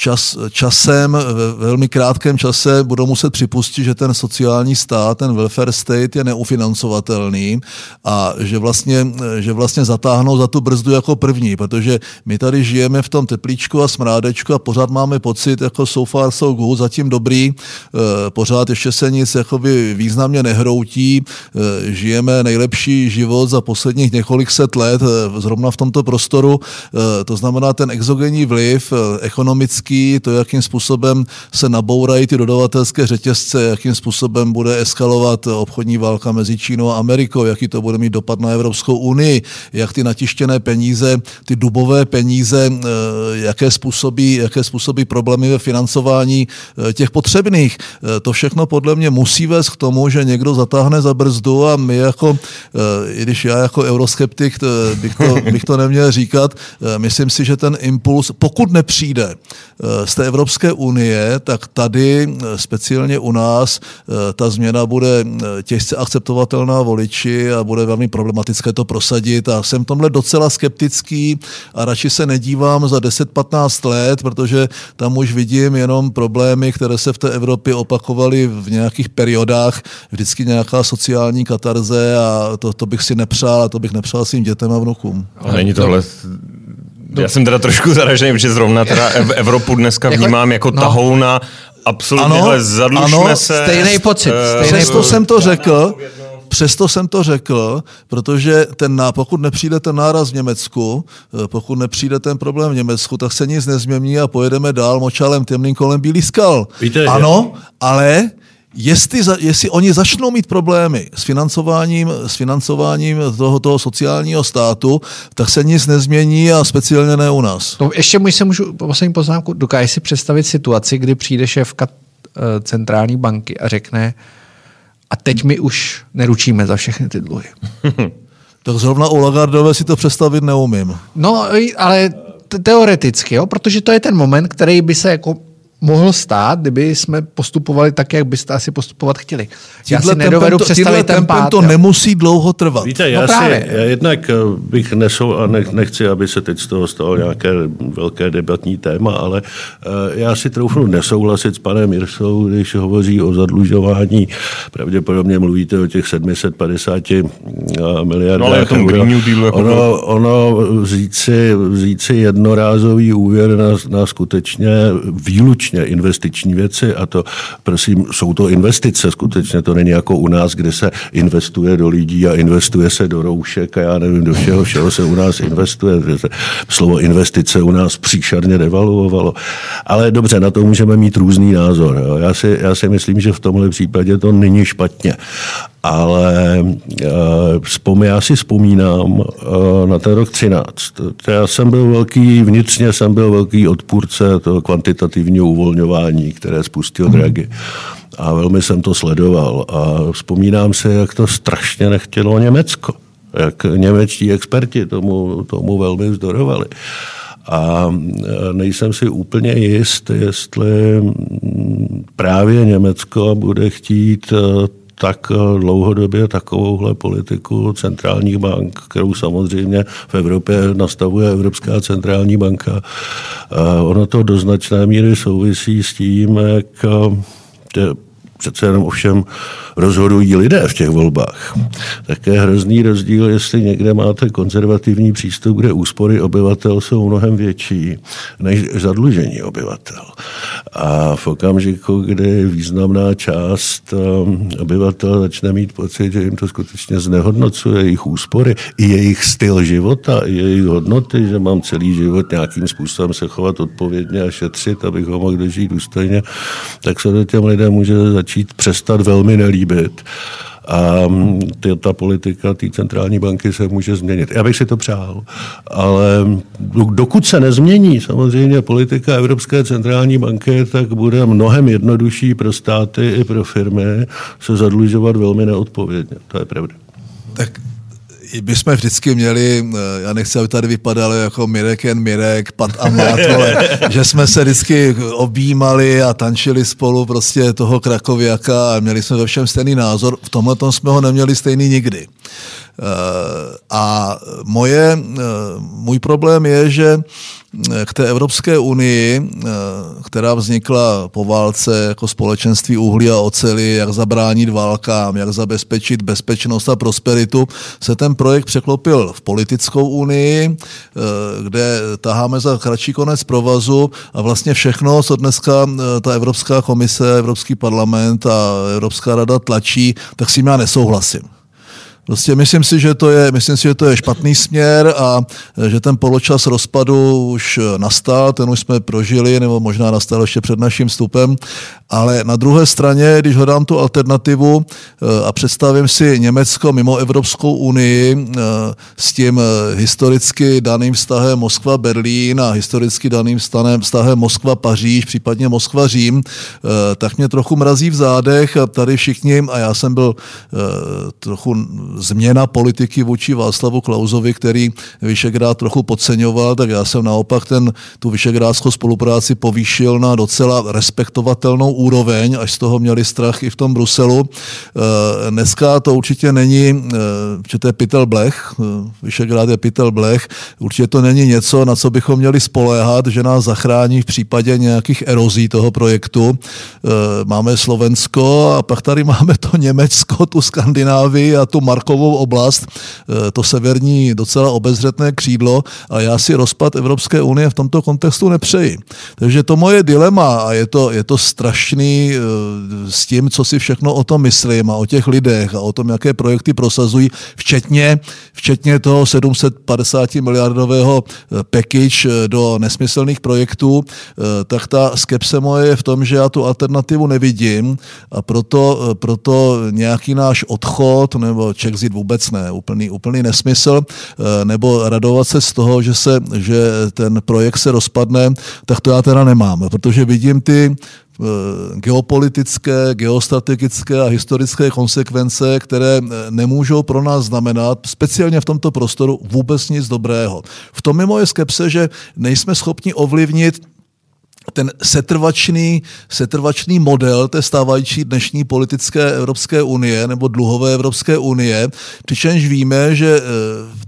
S3: čas, časem, ve velmi krátkém čase budou muset připustit, že ten sociální stát, ten welfare state je neufinancovatelný a že vlastně, že vlastně zatáhnou za tu brzdu jako první, protože my tady žijeme v tom teplíčku a smrádečku a pořád máme pocit, jako so far so good, zatím dobrý, eh, pořád ještě se nic jakoby významně nehroutí, eh, žijeme nejlepší život za posledních několik set let eh, zrovna v tomto prostoru, to znamená ten exogenní vliv ekonomický politický, to, jakým způsobem se nabourají ty dodavatelské řetězce, jakým způsobem bude eskalovat obchodní válka mezi Čínou a Amerikou, jaký to bude mít dopad na Evropskou unii, jak ty natištěné peníze, ty dubové peníze, eh, jaké způsobí, jaké způsobí problémy ve financování eh, těch potřebných. Eh, to všechno podle mě musí vést k tomu, že někdo zatáhne za brzdu a my jako, i když já jako euroskeptik bych to, bych to neměl říkat, myslím si, že ten impuls, pokud nepřijde z té Evropské unie, tak tady eh, speciálně u nás eh, ta změna bude těžce akceptovatelná voliči a bude velmi problematické to prosadit a jsem tomhle docela skeptický a radši se nedívám za 10-15 let, protože tam už vidím jenom problémy, které se v té Evropě opakovaly v nějakých periodách, vždycky nějaká sociální katarze a to, to bych si nepřál a to bych nepřál svým dětem a vnukům.
S2: Ale není tohle já jsem teda trošku zaražený, protože zrovna teda Evropu dneska jako- vnímám jako no. tahouna absolutně, ano, hele, zadlužme ano, se.
S1: Stejný pocit.
S3: Uh, stejný přesto pocit. jsem to řekl, Přesto jsem to řekl, protože ten, pokud nepřijde ten náraz v Německu, eh, pokud nepřijde ten problém v Německu, tak se nic nezmění a pojedeme dál močalem temným kolem bílý skal.
S4: Víte,
S3: ano, ale Jestli, za, jestli oni začnou mít problémy s financováním, s financováním toho, toho sociálního státu, tak se nic nezmění a speciálně ne u nás.
S1: No, ještě můj se můžu poslední poznámku. Dokážeš si představit situaci, kdy přijde šéfka uh, centrální banky a řekne, a teď my už neručíme za všechny ty dluhy.
S3: Tak zrovna u Lagardové si to představit neumím.
S1: No, ale teoreticky, jo? protože to je ten moment, který by se jako mohl stát, kdyby jsme postupovali tak, jak byste asi postupovat chtěli. Já si nedovedu to, představit ten pát.
S3: to jo. nemusí dlouho trvat.
S4: Víte, já, no si, já jednak eh, bych nesou a nechci, aby se teď z toho stalo nějaké velké debatní téma, ale uh, já si troufnu nesouhlasit s panem Jirsou, když hovoří o zadlužování. Pravděpodobně mluvíte o těch 750 eh, miliardách. No, ale
S2: tom Green New Dealu
S4: jako ono, ono vzít, si, vzít si jednorázový úvěr na, na skutečně výlučně skutečně investiční věci a to, prosím, jsou to investice, skutečně to není jako u nás, kde se investuje do lidí a investuje se do roušek a já nevím, do všeho, všeho se u nás investuje. Slovo investice u nás příšerně devaluovalo. Ale dobře, na to můžeme mít různý názor. Jo. Já, si, já si myslím, že v tomhle případě to není špatně ale uh, já si vzpomínám uh, na ten rok 13. Já jsem byl velký, vnitřně jsem byl velký odpůrce toho kvantitativního uvolňování, které spustil hmm. Draghi. A velmi jsem to sledoval. A vzpomínám se, jak to strašně nechtělo Německo. Jak němečtí experti tomu, tomu velmi vzdorovali. A e, nejsem si úplně jist, jestli právě Německo bude chtít tak eh, dlouhodobě takovouhle politiku centrálních bank, kterou samozřejmě v Evropě nastavuje Evropská centrální banka. Ono to do značné míry souvisí s tím, jak eh, přece jenom ovšem rozhodují lidé v těch volbách. Tak je hrozný rozdíl, jestli někde máte konzervativní přístup, kde úspory obyvatel jsou mnohem větší než zadlužení obyvatel. A v okamžiku, kdy významná část um, obyvatel začne mít pocit, že jim to skutečně znehodnocuje jejich úspory, i jejich styl života, i jejich hodnoty, že mám celý život nějakým způsobem se chovat odpovědně a šetřit, abych ho mohl dožít důstojně, tak se to těm lidem může začít přestat velmi nelíbit a ty, ta politika té centrální banky se může změnit. Já bych si to přál, ale dokud se nezmění samozřejmě politika Evropské centrální banky, tak bude mnohem jednodušší pro státy i pro firmy se zadlužovat velmi neodpovědně. To je pravda.
S3: My jsme vždycky měli, eh, já nechci, aby tady vypadalo jako Mirek jen Mirek, Pat a Mat, ale že jsme se vždycky objímali a tančili spolu prostě toho Krakoviaka a měli jsme ve všem stejný názor. V tomhle tom jsme ho neměli stejný nikdy. Eh, a moje, eh, můj problém je, že k té Evropské unii, eh, která vznikla po válce jako společenství uhlí a oceli, jak zabránit válkám, jak zabezpečit bezpečnost a prosperitu, se ten projekt překlopil v politickou unii, eh, kde taháme za kratší konec provazu a vlastně všechno, co dneska eh, ta Evropská komise, Evropský parlament a Evropská rada tlačí, tak s tím já nesouhlasím. Prostě myslím si, že to je, myslím si, že to je špatný směr a že ten poločas rozpadu už nastal, ten už jsme prožili, nebo možná nastal ještě před naším vstupem, ale na druhé straně, když hledám tu alternativu eh, a představím si Německo mimo Evropskou unii eh, s tím eh, historicky daným vztahem Moskva-Berlín a historicky daným vztahem Moskva-Paříž, případně Moskva-Řím, tak mě trochu mrazí v zádech tady všichni, a já jsem byl trochu změna politiky vůči Václavu Klauzovi, který Vyšegrád trochu podceňoval, tak já jsem naopak ten, tu vyšegrádskou spolupráci povýšil na docela respektovatelnou úroveň, až z toho měli strach i v tom Bruselu. Eh, dneska to určitě není, eh, že to je pytel blech, eh, Vyšegrád je pytel blech, určitě to není něco, na co bychom měli spoléhat, že nás zachrání v případě nějakých erozí toho projektu. Máme Slovensko a pak tady máme to Německo, tu Skandinávii a tu Markovou oblast, to severní docela obezřetné křídlo a já si rozpad Evropské unie v tomto kontextu nepřeji. Takže to moje dilema a je to, je to strašně stručný eh, s tím, co si všechno o tom myslím a o těch lidech a o tom, jaké projekty prosazují, včetně, včetně toho 750 miliardového eh, package eh, do nesmyslných projektů, tak ta skepse moje je v tom, že já tu alternativu nevidím a proto, proto nějaký náš odchod nebo Czechzit vůbec ne, úplný, úplný nesmysl, nebo radovat se z toho, že, se, že ten projekt se rozpadne, tak to já teda nemám, protože vidím ty geopolitické, geostrategické a historické konsekvence, které nemůžou pro nás znamenat, speciálně v tomto prostoru, vůbec nic dobrého. V tom je moje skepse, že nejsme schopni ovlivnit ten setrvačný, setrvačný model té stávající dnešní politické Evropské unie nebo dluhové Evropské unie, přičemž víme, že eh,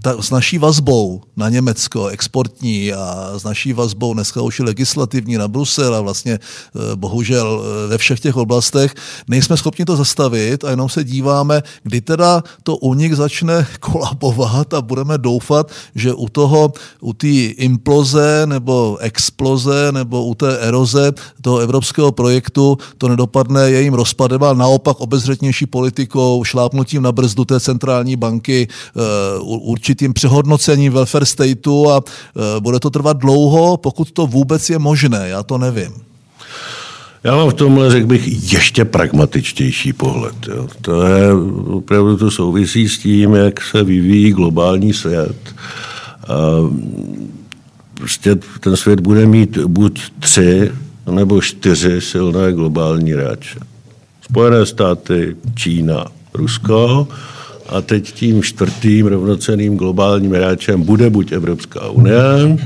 S3: ta, s naší vazbou na Německo, exportní a s naší vazbou dneska už legislativní na Brusel a vlastně eh, bohužel eh, ve všech těch oblastech, nejsme schopni to zastavit a jenom se díváme, kdy teda to unik začne kolabovat a budeme doufat, že u toho, u té imploze nebo exploze nebo u té eroze toho evropského projektu to nedopadne jejím rozpadem, ale naopak obezřetnější politikou, šlápnutím na brzdu té centrální banky, eh, určitým přehodnocením welfare stateu a eh, bude to trvat dlouho, pokud to vůbec je možné, já to nevím.
S4: Já mám v tomhle, řekl bych, ještě pragmatičtější pohled. Jo. To je opravdu to souvisí s tím, jak se vyvíjí globální svět. Prostě ten svět bude mít buď tři nebo čtyři silné globální hráče. Spojené státy, Čína, Rusko a teď tím čtvrtým rovnoceným globálním hráčem bude buď Evropská unie,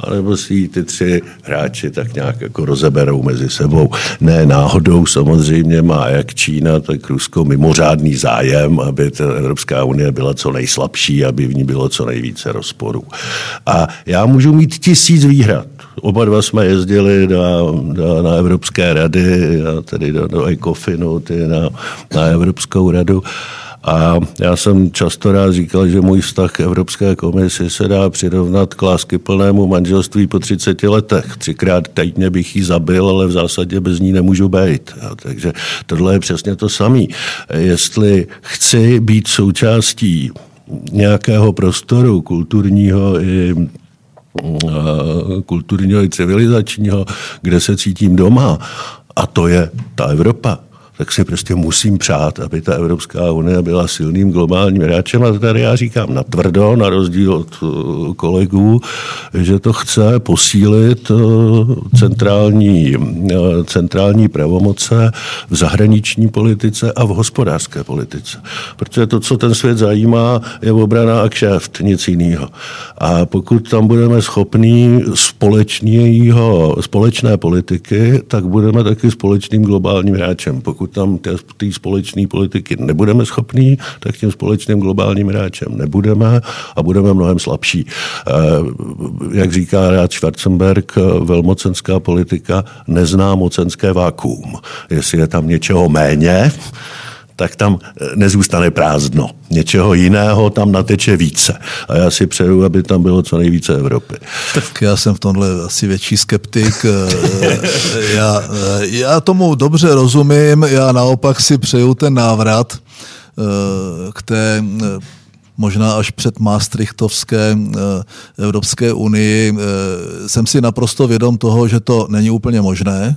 S4: anebo si ty tři hráči tak nějak jako rozeberou mezi sebou. Ne náhodou samozřejmě má jak Čína, tak Rusko mimořádný zájem, aby ta Evropská unie byla co nejslabší, aby v ní bylo co nejvíce rozporů. A já můžu mít tisíc výhrad. Oba dva jsme jezdili do, do, na Evropské rady, tedy do, do ECOFINu, ty na, na Evropskou radu. A já jsem často rád říkal, že můj vztah k Evropské komisi se dá přirovnat k lásky plnému manželství po 30 letech. Třikrát týdně bych ji zabil, ale v zásadě bez ní nemůžu být. Takže tohle je přesně to samé. Jestli chci být součástí nějakého prostoru kulturního i kulturního i civilizačního, kde se cítím doma, a to je ta Evropa, tak si prostě musím přát, aby ta Evropská unie byla silným globálním hráčem. A tady já říkám na tvrdo, na rozdíl od uh, kolegů, že to chce posílit uh, centrální, uh, centrální pravomoce v zahraniční politice a v hospodářské politice. Protože to, co ten svět zajímá, je obrana a kšeft, nic jiného. A pokud tam budeme schopní společného, společné politiky, tak budeme taky společným globálním hráčem. Pokud pokud tam té společné politiky nebudeme schopní, tak tím společným globálním hráčem nebudeme a budeme mnohem slabší. Eh, jak říká rád Schwarzenberg, velmocenská politika nezná mocenské vákuum. Jestli je tam něčeho méně, tak tam eh, nezůstane prázdno. Něčeho jiného tam nateče více. A já si přeju, aby tam bylo co nejvíce Evropy.
S3: Tak já jsem v tomhle asi větší skeptik. Eh, já, eh, já tomu dobře rozumím, já naopak si přeju ten návrat k té možná až před Maastrichtovské Evropské unii. Jsem si naprosto vědom toho, že to není úplně možné,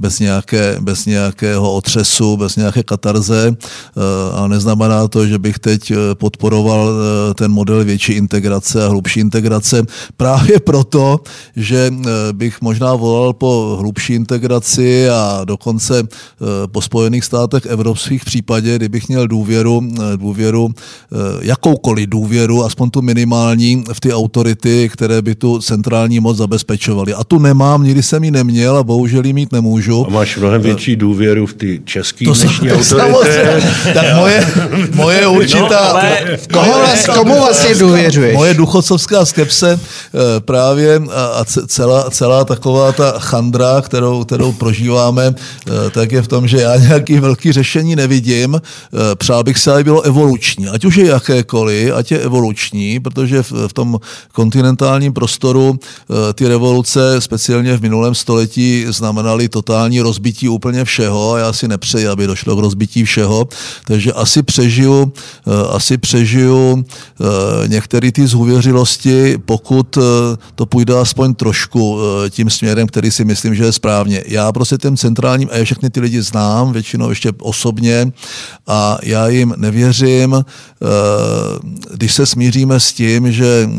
S3: bez, nějaké, bez nějakého otřesu, bez nějaké katarze. Eh, a neznamená to, že bych teď eh, podporoval eh, ten model větší integrace a hlubší integrace. Právě proto, že bych možná volal po hlubší integraci a dokonce po Spojených státech evropských případě, kdybych měl důvěru, důvěru jakoukoliv důvěru, aspoň tu minimální v ty autority, které by tu centrální moc zabezpečovaly. A tu nemám, nikdy jsem ji neměl a bohužel ji mít nemůžu můžu.
S4: A máš mnohem větší důvěru v ty české to dnešní autority.
S3: tak moje, moje určitá... No, ale
S1: komu, vlastně, komu vlastně důvěřuješ?
S3: Moje duchocovská skepse eh, právě a celá, celá taková ta chandra, kterou, kterou prožíváme, eh, tak je v tom, že já nějaký velký řešení nevidím. Eh, přál bych se, aby bylo evoluční. Ať už je jakékoliv, ať je evoluční, protože v, v tom kontinentálním prostoru ty revoluce, speciálně v minulém století, znamenaly totální totální rozbití úplně všeho a já si nepřeji, aby došlo k rozbití všeho, takže asi přežiju, eh, asi přežiju eh, některé ty zhuvěřilosti, pokud eh, to půjde aspoň trošku tím směrem, který si myslím, že je správně. Já prostě těm centrálním, a já všechny ty lidi znám, většinou ještě osobně, a já jim nevěřím. když se smíříme s tím, že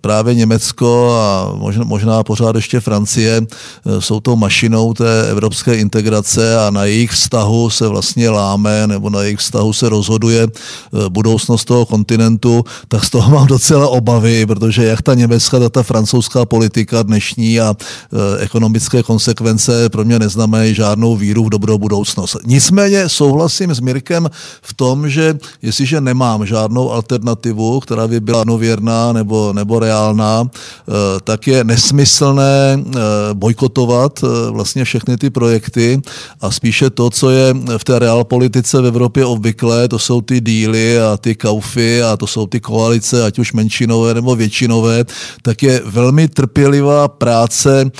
S3: právě Německo a možná, pořád ještě Francie jsou tou mašinou té evropské integrace a na jejich vztahu se vlastně láme nebo na jejich vztahu se rozhoduje budoucnost toho kontinentu, tak z toho mám docela obavy, protože jak ta německá, tak ta francouzská politika dnešní a ekonomické konsekvence pro mě neznamenají žádnou víru v dobrou budoucnost. Nicméně souhlasím s Mirkem v tom, že jestliže nemám žádnou alternativu, která by byla nověrná nebo, nebo reálná, eh, tak je nesmyslné eh, bojkotovat eh, vlastně všechny ty projekty a spíše to, co je v té realpolitice v Evropě obvyklé, to jsou ty díly a ty kaufy a to jsou ty koalice, ať už menšinové nebo většinové, tak je velmi trpělivá práce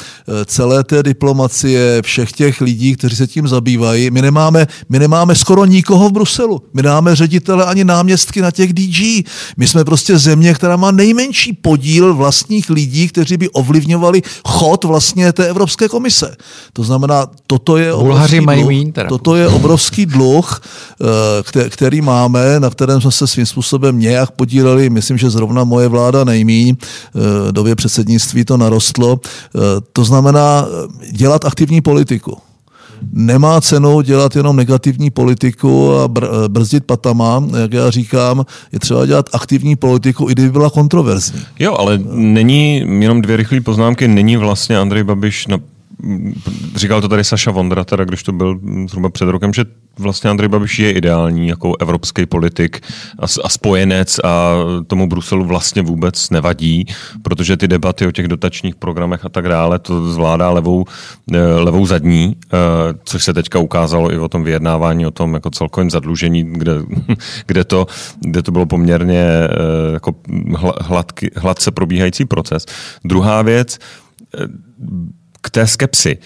S3: celé té diplomacie, všech těch lidí, kteří se tím zabývají. My nemáme, my nemáme skoro nikoho v Bruselu. My nemáme ředitele ani náměstky na těch DG. My jsme prostě země, která má nejmenší podíl vlastních lidí, kteří by ovlivňovali chod vlastně té Evropské komise. To znamená, toto je
S1: obrovský mají
S3: dluh, mín, toto je obrovský dluh, eh, který máme, na kterém jsme se svým způsobem nějak podíleli. Myslím, že zrovna moje vláda nejmíň. Eh, době předsednictví to narostlo. Eh, to znamená dělat aktivní politiku nemá cenu dělat jenom negativní politiku a br- brzdit patama, jak já říkám, je třeba dělat aktivní politiku, i kdyby byla kontroverzní.
S2: Jo, ale není, jenom dvě rychlé poznámky, není vlastně Andrej Babiš na říkal to tady Saša Vondra, teda když to byl zhruba před rokem, že vlastně Andrej Babiš je ideální jako evropský politik a, a spojenec a tomu Bruselu vlastně vůbec nevadí, protože ty debaty o těch dotačních programech a tak dále to zvládá levou, eh, levou zadní, eh, což se teďka ukázalo i o tom vyjednávání, o tom jako celkovém zadlužení, kde, kde, to, kde to bylo poměrně eh, jako hladky, hladce probíhající proces. Druhá věc, k té skepsi.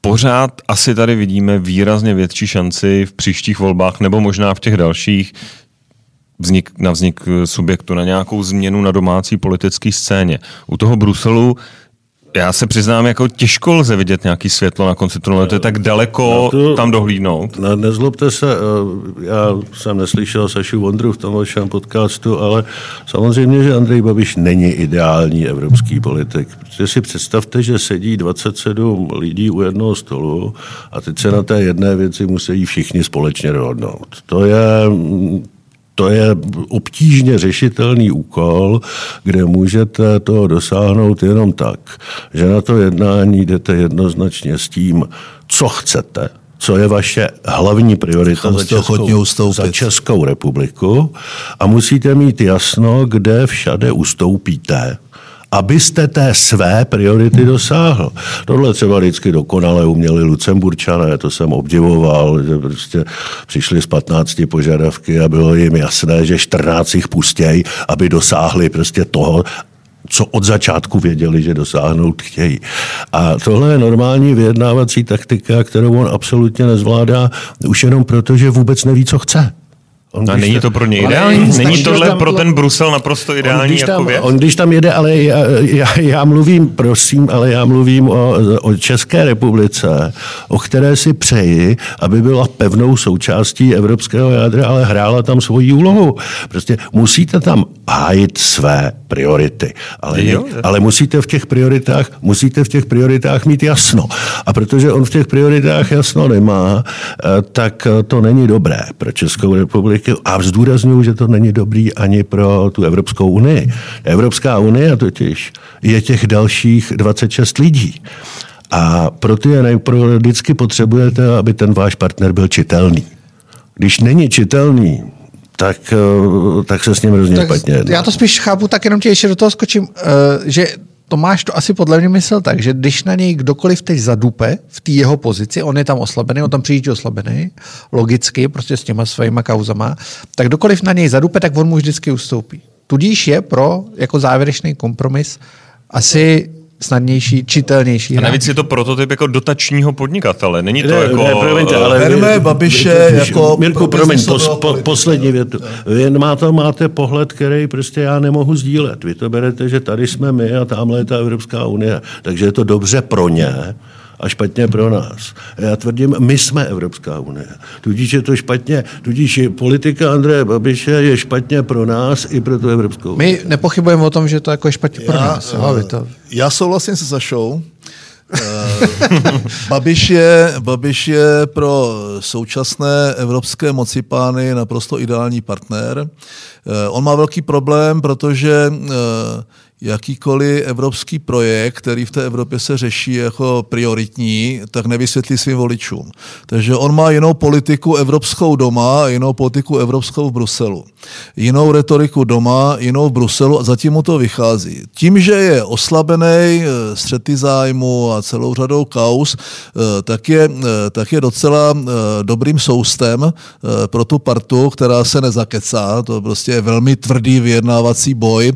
S2: Pořád asi tady vidíme výrazně větší šanci v příštích volbách nebo možná v těch dalších vznik, na vznik subjektu, na nějakou změnu na domácí politické scéně. U toho Bruselu já se přiznám, jako těžko lze vidět nějaký světlo na konci tunelu, to je tak daleko to, tam dohlídnout.
S4: Ne, nezlobte se, eh, já jsem neslyšel Sašu Vondru v tom vašem podcastu, ale samozřejmě, že Andrej Babiš není ideální evropský politik. Protože si představte, že sedí 27 lidí u jednoho stolu a teď se na té jedné věci musí všichni společně dohodnout. To je to je obtížně řešitelný úkol, kde můžete to dosáhnout jenom tak, že na to jednání jdete jednoznačně s tím, co chcete, co je vaše hlavní priorita za Českou, za Českou republiku. A musíte mít jasno, kde všade ustoupíte abyste té své priority dosáhl. Tohle třeba vždycky dokonale uměli Lucemburčané, to jsem obdivoval, že prostě přišli z 15 požadavky a bylo jim jasné, že 14 jich pustěj, aby dosáhli prostě toho, co od začátku věděli, že dosáhnout chtějí. A tohle je normální vyjednávací taktika, kterou on absolutně nezvládá, už jenom proto, že vůbec neví, co chce.
S2: On, a není to pro ně ideální? Není tohle tam, pro ten Brusel naprosto ideální on, když
S4: tam,
S2: jako věc?
S4: On když tam jede, ale já, já, já mluvím, prosím, ale já mluvím o, o České republice, o které si přeji, aby byla pevnou součástí evropského jádra, ale hrála tam svoji úlohu. Prostě musíte tam hájit své priority. Ale, jo, ale musíte v těch prioritách, musíte v těch prioritách mít jasno. A protože on v těch prioritách jasno nemá, eh, tak to není dobré pro Českou republiku politiky a zdůraznuju, že to není dobrý ani pro tu Evropskou unii. Evropská unie totiž je těch dalších 26 lidí. A pro ty pro vždycky potřebujete, aby ten váš partner byl čitelný. Když není čitelný, tak, eh, tak se s ním hrozně špatně
S1: Já to spíš chápu, tak jenom tě ještě do toho skočím, eh, že Tomáš to asi podle mě myslel tak, že když na něj kdokoliv teď zadupe v té jeho pozici, on je tam oslabený, on tam přijíždí oslabený, logicky, prostě s těma svýma kauzama, tak kdokoliv na něj zadupe, tak on mu vždycky ustoupí. Tudíž je pro jako závěrečný kompromis asi snadnější, čitelnější.
S2: A navíc je to prototyp jako dotačního podnikatele. Není to ne, jako...
S3: Ne, promiňte, ale Berme Babiše jako...
S4: Mirku, promiň, pos, po, poslední větu. Vy máte, máte pohled, který prostě já nemohu sdílet. Vy to berete, že tady jsme my a tamhle je ta Evropská unie. Takže je to dobře pro ně, a špatně pro nás. Já tvrdím, my jsme Evropská unie. Tudíž je to špatně, tudíž je politika Andreje Babiše je špatně pro nás i pro tu Evropskou
S1: unii. My nepochybujeme o tom, že to jako je špatně pro já, nás.
S3: Já, to... já souhlasím se Sašou. Eh, Babiš, je, Babiš je pro současné evropské mocipány naprosto ideální partner. Eh, on má velký problém, protože eh, jakýkoliv evropský projekt, který v té Evropě se řeší jako prioritní, tak nevysvětlí svým voličům. Takže on má jinou politiku evropskou doma a jinou politiku evropskou v Bruselu. Jinou retoriku doma, jinou v Bruselu a zatím mu to vychází. Tím, že je oslabený eh, střety zájmu a celou řadou kaus, eh, tak je, eh, tak je docela dobrým soustem pro tu partu, která se nezakecá. To prostě je velmi tvrdý vyjednávací boj.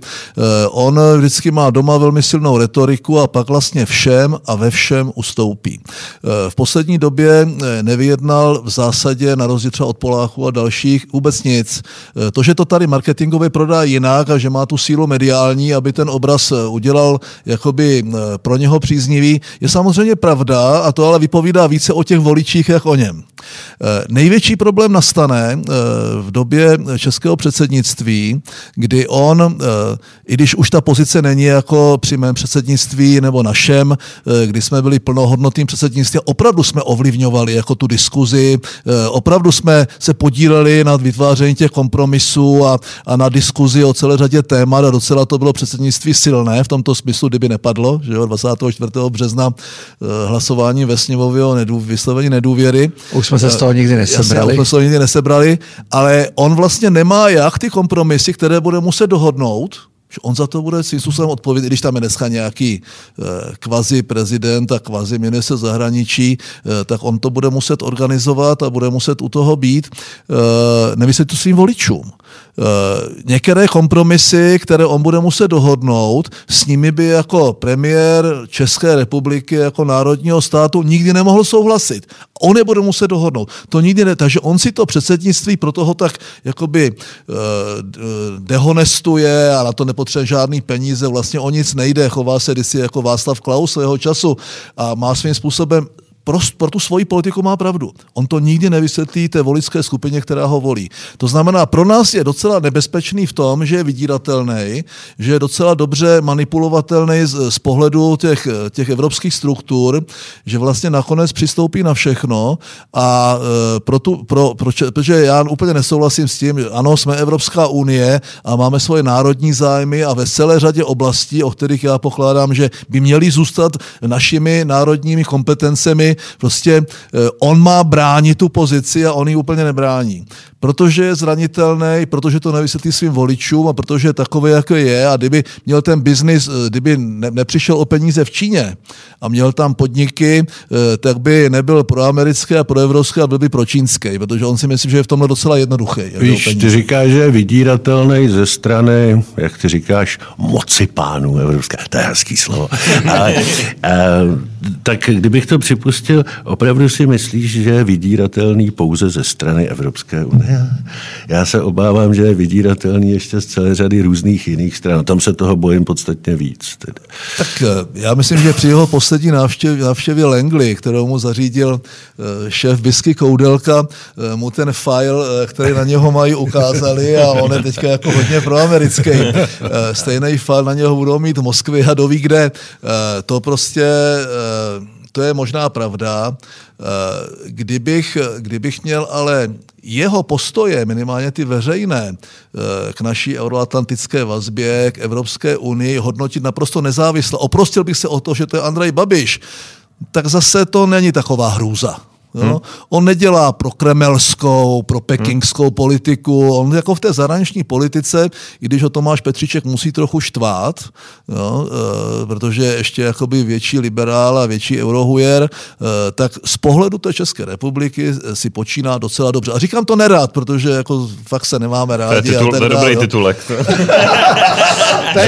S3: On vždycky má doma velmi silnou retoriku a pak vlastně všem a ve všem ustoupí. E, v poslední době e, nevyjednal v zásadě, na rozdíl třeba od Poláků a dalších, vůbec nic. E, to, že to tady marketingově prodá jinak a že má tu sílu mediální, aby ten obraz udělal jakoby pro něho příznivý, je samozřejmě pravda a to ale vypovídá více o těch voličích, jak o něm. Největší problém nastane v době českého předsednictví, kdy on, i když už ta pozice pozice není jako při mém předsednictví nebo našem, eh, kdy jsme byli plnohodnotným předsednictvím. Opravdu jsme ovlivňovali jako tu diskuzi, eh, opravdu jsme se podíleli nad vytváření těch kompromisů a, a na diskuzi o celé řadě témat a docela to bylo předsednictví silné v tomto smyslu, kdyby nepadlo, že jo, 24. března eh, hlasování ve sněmově o nedů, vyslovení nedůvěry.
S1: Už jsme se z toho nikdy nesebrali.
S3: Jasně, už jsme se nikdy nesebrali, ale on vlastně nemá jak ty kompromisy, které bude muset dohodnout, že on za to bude svým způsobem odpovědět, když tam je dneska nějaký eh, kvazi prezident a kvazi minister zahraničí, eh, tak on to bude muset organizovat a bude muset u toho být. Eh, nemyslím to svým voličům. Eh, některé kompromisy, které on bude muset dohodnout, s nimi by jako premiér České republiky, jako národního státu nikdy nemohl souhlasit. On je bude muset dohodnout. To nikdy ne, takže on si to předsednictví pro toho tak jakoby uh, dehonestuje a na to nepotřebuje žádný peníze, vlastně o nic nejde, chová se kdysi jako Václav Klaus svého času a má svým způsobem pro, pro tu svoji politiku má pravdu. On to nikdy nevysvětlí té voličské skupině, která ho volí. To znamená, pro nás je docela nebezpečný v tom, že je vydíratelný, že je docela dobře manipulovatelný z, z pohledu těch, těch evropských struktur, že vlastně nakonec přistoupí na všechno a e, pro tu, pro, pro, protože já úplně nesouhlasím s tím, že ano, jsme Evropská unie a máme svoje národní zájmy a ve celé řadě oblastí, o kterých já pokládám, že by měly zůstat našimi národními kompetencemi, prostě eh, on má bránit tu pozici a on ji úplně nebrání. Protože je zranitelný, protože to nevysvětlí svým voličům a protože je takový, jako je a kdyby měl ten biznis, eh, kdyby ne, nepřišel o peníze v Číně a měl tam podniky, eh, tak by nebyl pro americké a pro evropské a byl by pro čínské, protože on si myslí, že je v tomhle docela jednoduchý.
S4: Víš, ty říkáš, že je vydíratelný ze strany, jak ty říkáš, moci pánů evropské. To je hezký slovo. Ale, a, tak kdybych to připustil, opravdu si myslíš, že je vydíratelný pouze ze strany Evropské unie? Já se obávám, že je vydíratelný ještě z celé řady různých jiných stran. Tam se toho bojím podstatně víc. Tedy.
S3: Tak eh, já myslím, že při jeho poslední návštěvě, návštěvě Langley, kterou mu zařídil eh, šéf Bisky Koudelka, eh, mu ten file, který na něho mají, ukázali a on je teďka jako hodně proamerický. Stejný file na něho budou mít v Moskvě a doví kde. To prostě to je možná pravda. Eh, kdybych, kdybych měl ale jeho postoje, minimálně ty veřejné, eh, k naší euroatlantické vazbě, k Evropské unii hodnotit naprosto nezávisle, oprostil bych se o to, že to je Andrej Babiš, tak zase to není taková hrůza. Jo? Hmm. On nedělá pro kremelskou, pro pekingskou hmm. politiku, on jako v té zahraniční politice, i když ho Tomáš Petříček musí trochu štvát, jo? E, protože je ještě jakoby větší liberál a větší eurohujer, e, tak z pohledu té České republiky si počíná docela dobře. A říkám to nerád, protože jako fakt se nemáme rádi.
S2: To je, titul, a ten, to je dobrý jo? titulek.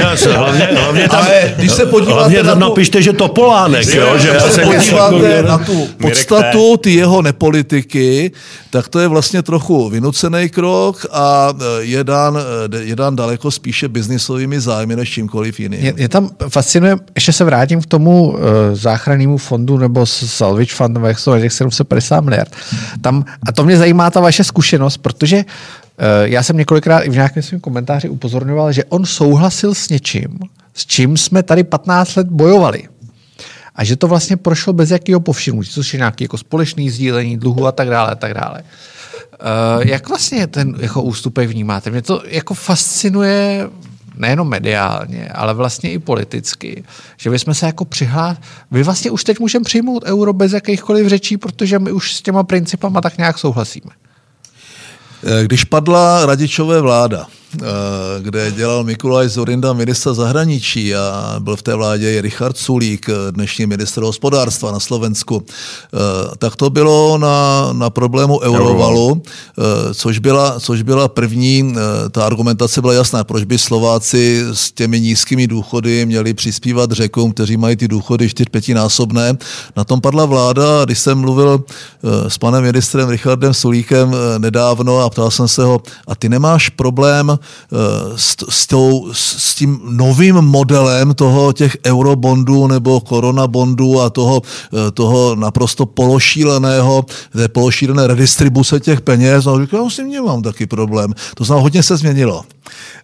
S4: Zase, hlavně, hlavně tam,
S3: Ale když se podíváte
S4: hlavně
S3: na
S4: tam
S3: tu-
S4: napište, že to Polánek, jo, že
S3: se podíváte na tu podstatu ty jeho nepolitiky, tak to je vlastně trochu vynucený krok a e, je dán, e, je dán daleko spíše biznisovými zájmy než čímkoliv jiným.
S1: Mě, mě tam fascinuje, ještě se vrátím k tomu uh, záchrannému fondu nebo Salvage Fund, jak jmenuje, těch 750 miliard. Tam, a to mě zajímá ta vaše zkušenost, protože uh, já jsem několikrát i v nějakém svém komentáři upozorňoval, že on souhlasil s něčím, s čím jsme tady 15 let bojovali. A že to vlastně prošlo bez jakého povšimnutí, což je nějaké jako společné sdílení dluhu a tak dále, a tak dále. Uh, jak vlastně ten jako ústupek vnímáte? Mě to jako fascinuje nejenom mediálně, ale vlastně i politicky, že bychom se jako přihlá... Vy vlastně už teď můžeme přijmout euro bez jakýchkoliv řečí, protože my už s těma principama tak nějak souhlasíme.
S3: Eh, Když padla Radičové vláda, kde dělal Mikulaj Zorinda ministra zahraničí a byl v té vládě i Richard Sulík, eh, dnešní ministr hospodářstva na Slovensku, eh, tak to bylo na, na problému eurovalu, eh, což byla, což byla první, eh, ta argumentace byla jasná, proč by Slováci s těmi nízkými důchody měli přispívat řekům, kteří mají ty důchody 4-5 násobné. Na tom padla vláda. Když jsem mluvil eh, s panem ministrem Richardem Sulíkem eh, nedávno a ptal jsem se ho, a ty nemáš problém eh, s, s, tou, s, tím novým modelem toho těch eurobondů nebo koronabondů a toho, eh, toho naprosto pološíleného, té pološílené redistribuce těch peněz. A já s tím nemám taky problém. To znamená, hodně se změnilo.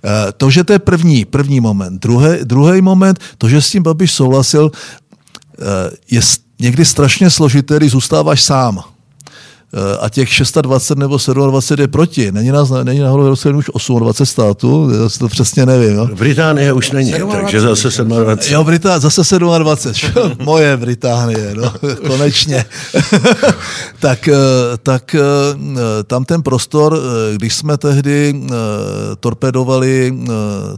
S3: Eh, To, že to je první, první moment. Druhý, druhý moment, to, že s tím Babiš souhlasil, eh, je někdy strašně složité, když zůstáváš sám. Eh, A těch 26 nebo 27 je proti. Není, nás, není náhodou Evropské už 28 států, já si to přesně nevím. Jo?
S4: Británie už není, takže zase 27.
S3: Jo, Britá, zase 27. Moje Británie, no, konečně. tak, eh, tak eh, tam ten prostor, když jsme tehdy eh, torpedovali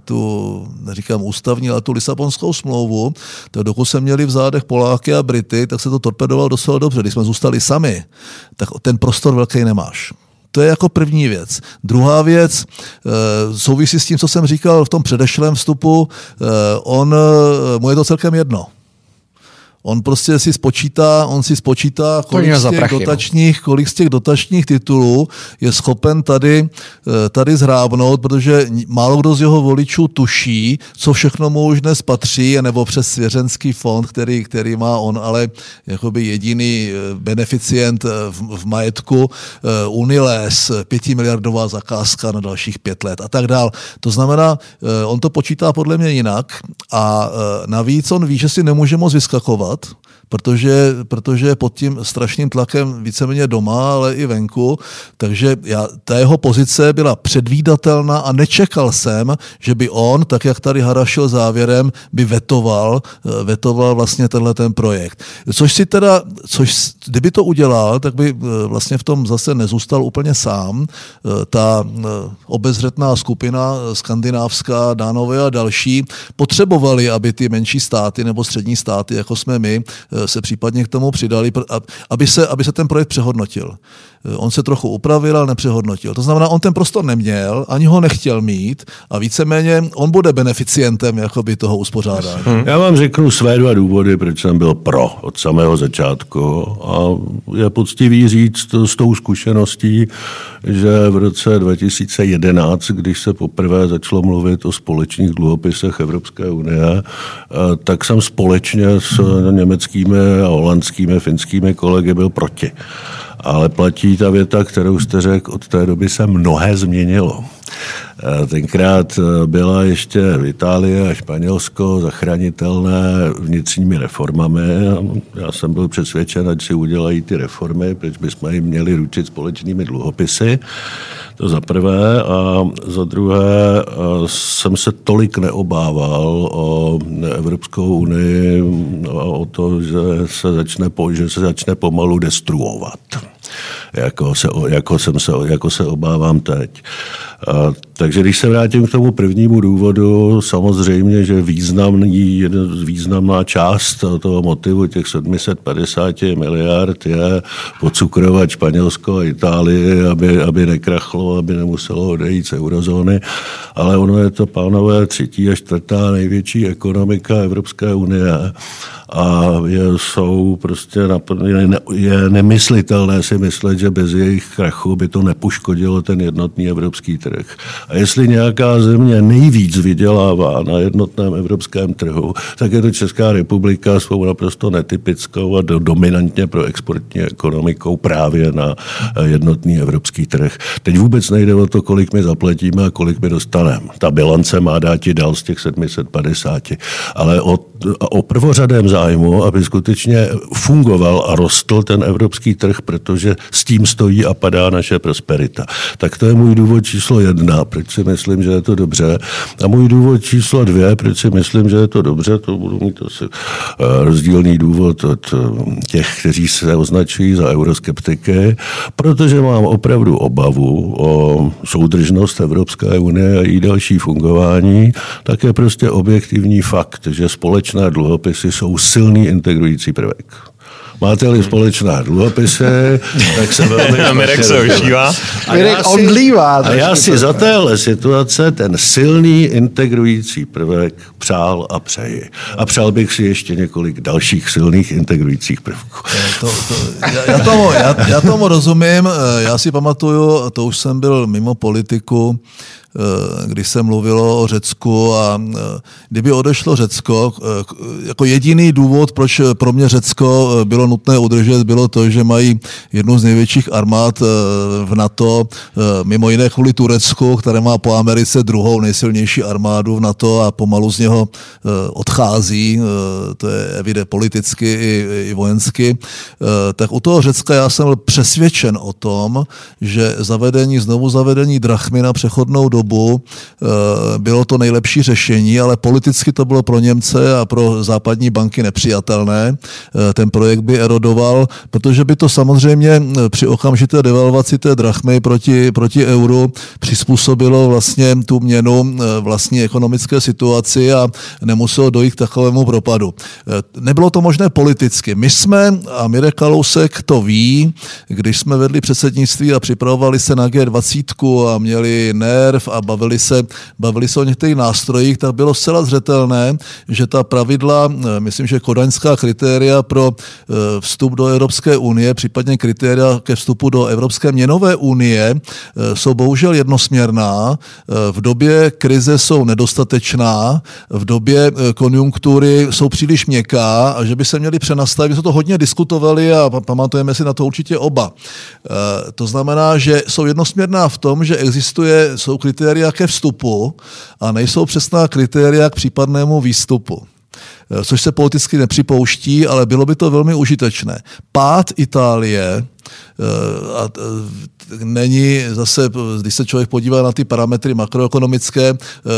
S3: tu, neříkám ústavní, ale tu Lisabonskou smlouvu, tak dokud jsme měli v zádech Poláky a Brity, tak se to torpedovalo docela dobře. Když jsme zůstali sami, tak ten prostor velký nemáš. To je jako první věc. Druhá věc eh, souvisí s tím, co jsem říkal v tom předešlém vstupu. Eh, On, eh, mu je to celkem jedno. On prostě si spočítá, on si spočítá, kolik z těch,
S1: prachy, no.
S3: dotačních, kolik z těch dotačních titulů je schopen tady, eh, tady zhrábnout, protože málo kdo z jeho voličů tuší, co všechno mu už dnes patří, nebo přes svěřenský fond, který, který má on, ale jakoby jediný eh, beneficient eh, v, v majetku Uniles, pětimiliardová zakázka na dalších pět let a tak dál. To znamená, on to počítá podle mě jinak a navíc on ví, že si nemůže moc vyskakovat, dat. Protože, protože pod tím strašným tlakem víceméně doma, ale i venku, takže já, ta jeho pozice byla předvídatelná a nečekal jsem, že by on, tak jak tady harašil závěrem, by vetoval, eh, vetoval vlastně tenhle ten projekt. Což si teda, což kdyby to udělal, tak by eh, vlastně v tom zase nezůstal úplně sám. Eh, Ta obezřetná skupina skandinávská, Dánové a další potřebovali, aby ty menší státy nebo střední státy, jako jsme my, se případně k tomu přidali, aby se, aby se ten projekt přehodnotil. Eh, On se trochu upravil, ale nepřehodnotil. To znamená, on ten prostor neměl, ani ho nechtěl mít a víceméně on bude beneficientem jakoby toho uspořádání.
S4: Já vám řeknu své dva důvody, proč jsem byl pro od samého začátku. A je poctivý říct s tou zkušeností, že v roce 2011, když se poprvé začalo mluvit o společných dluhopisech Evropské unie, eh, tak jsem společně s německými a holandskými, finskými kolegy byl proti. Ale platí ta věta, kterou jste řekl, od té doby se mnohé změnilo. Eh, Tenkrát eh, byla ještě Itálie a Španělsko zachránitelné vnitřními reformami. Já jsem byl přesvědčen, ať si udělají ty reformy, proč bychom jim měli ručit společnými dluhopisy. To za prvé. A za druhé eh, jsem se tolik neobával o Evropskou unii a o to, že se začne, že se začne pomalu destruovat jako se, jako jsem se, jako se obávám teď. Takže když se vrátím k tomu prvnímu důvodu, samozřejmě, že významný, významná část toho motivu těch 750 miliard je pocukrovat Španělsko a Itálii, aby, aby nekrachlo, aby nemuselo odejít z eurozóny. Ale ono je to, pánové, třetí a čtvrtá největší ekonomika Evropské unie a je, jsou prostě je nemyslitelné si myslet, že bez jejich krachu by to nepoškodilo ten jednotný evropský trh. A jestli nějaká země nejvíc vydělává na jednotném evropském trhu, tak je to Česká republika svou naprosto netypickou a dominantně pro exportní ekonomikou právě na jednotný evropský trh. Teď vůbec nejde o to, kolik my zaplatíme a kolik my dostaneme. Ta bilance má dát dál z těch 750. Ale o, o prvořadém zájmu, aby skutečně fungoval a rostl ten evropský trh, protože s tím stojí a padá naše prosperita. Tak to je můj důvod číslo jedna, proč si myslím, že je to dobře. A můj důvod číslo dvě, proč si myslím, že je to dobře, to budu mít asi eh, rozdílný důvod od eh, těch, kteří se označují za euroskeptiky, protože mám opravdu obavu o soudržnost Evropské unie a její další fungování, tak je prostě objektivní fakt, že společné dluhopisy jsou silný integrující prvek. Máte-li společná dluhopisy, tak se velmi...
S2: A Mirek se ošívá.
S1: A já, si,
S4: a já si za téhle situace ten silný integrující prvek přál a přeji. A přál bych si ještě několik dalších silných integrujících prvků.
S3: To, to, já, já, tomu, já, já tomu rozumím. Já si pamatuju, to už jsem byl mimo politiku, Eh, když se mluvilo o Řecku a eh, kdyby odešlo Řecko, eh, jako jediný důvod, proč pro mě Řecko bylo nutné udržet, bylo to, že mají jednu z největších armád v NATO, mimo jiné kvůli Turecku, které má po Americe druhou nejsilnější armádu v NATO a pomalu z něho odchází, to je evidentně politicky i, i vojensky, tak u toho Řecka já jsem byl přesvědčen o tom, že zavedení, znovu zavedení drachmy na přechodnou dobu dobu eh, bylo to nejlepší řešení, ale politicky to bylo pro Němce a pro západní banky nepřijatelné. Eh, ten projekt by erodoval, protože by to samozřejmě eh, při okamžité devalvaci té drachmy proti, proti euru přizpůsobilo vlastně tu měnu vlastní ekonomické situaci a nemuselo dojít k takovému propadu. Nebylo to možné politicky. My jsme, a Mirek Kalousek to ví, když jsme vedli předsednictví a připravovali se na G20 a měli NERV a bavili se, bavili se o některých nástrojích, tak bylo zcela zřetelné, že ta pravidla, eh, myslím, že kodaňská kritéria pro eh, vstup do Evropské unie, případně kritéria ke vstupu do Evropské měnové unie, eh, jsou bohužel jednosměrná. V době krize jsou nedostatečná, v době konjunktury jsou příliš měkká a že by se měli přenastavit. My jsme to hodně diskutovali a pamatujeme si na to určitě oba. To znamená, že jsou jednosměrná v tom, že existuje, jsou kritéria kritéria ke vstupu a nejsou přesná kritéria k případnému výstupu eh, což se politicky nepřipouští, ale bylo by to velmi užitečné. Pád Itálie a eh, není zase, když se člověk podívá na ty parametry makroekonomické,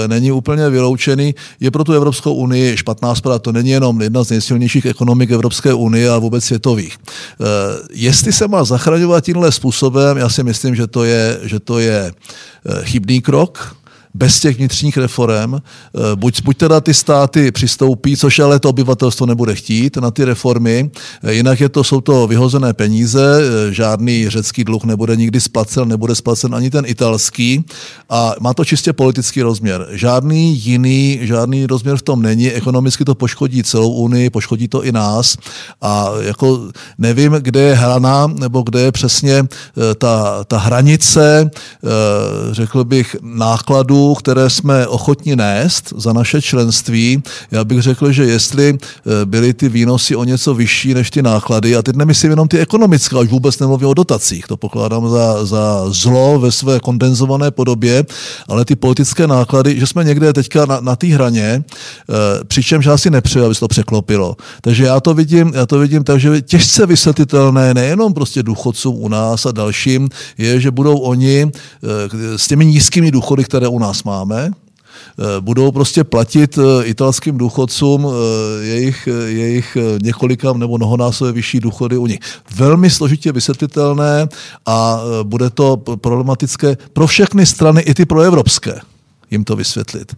S3: není úplně vyloučený. Je pro tu Evropskou unii špatná zpráva. To není jenom jedna z nejsilnějších ekonomik Evropské unie a vůbec světových. Jestli se má zachraňovat tímhle způsobem, já si myslím, že to je, že to je Eh, chybný krok, bez těch vnitřních reform, eh, buď, buď teda ty státy přistoupí, což ale to obyvatelstvo nebude chtít na ty reformy, eh, jinak je to, jsou to vyhozené peníze, žádný řecký dluh nebude nikdy splacen, nebude splacen ani ten italský a má to čistě politický rozměr. Žádný jiný, žádný rozměr v tom není, ekonomicky to poškodí celou Unii, poškodí to i nás a jako nevím, kde je hrana, nebo kde je přesně ta, ta hranice, řekl bych, nákladu, které jsme ochotni nést za naše členství. Já bych řekl, že jestli eh, byly ty výnosy o něco vyšší než ty náklady, a teď nemyslím jenom ty ekonomické, už vůbec nemluvím o dotacích, to pokládám za, za zlo ve své kondenzované podobě, ale ty politické náklady, že jsme někde teďka na, na té hraně, eh, přičemž já si nepřeju, aby se to překlopilo. Takže já to vidím, já to vidím tak, že těžce vysvětlitelné nejenom prostě důchodcům u nás a dalším, je, že budou oni eh, s těmi nízkými důchody, které u nás máme, Budou prostě platit italským důchodcům jejich, jejich několika nebo mnohonásobně vyšší důchody u nich. Velmi složitě vysvětlitelné a bude to problematické pro všechny strany, i ty proevropské, jim to vysvětlit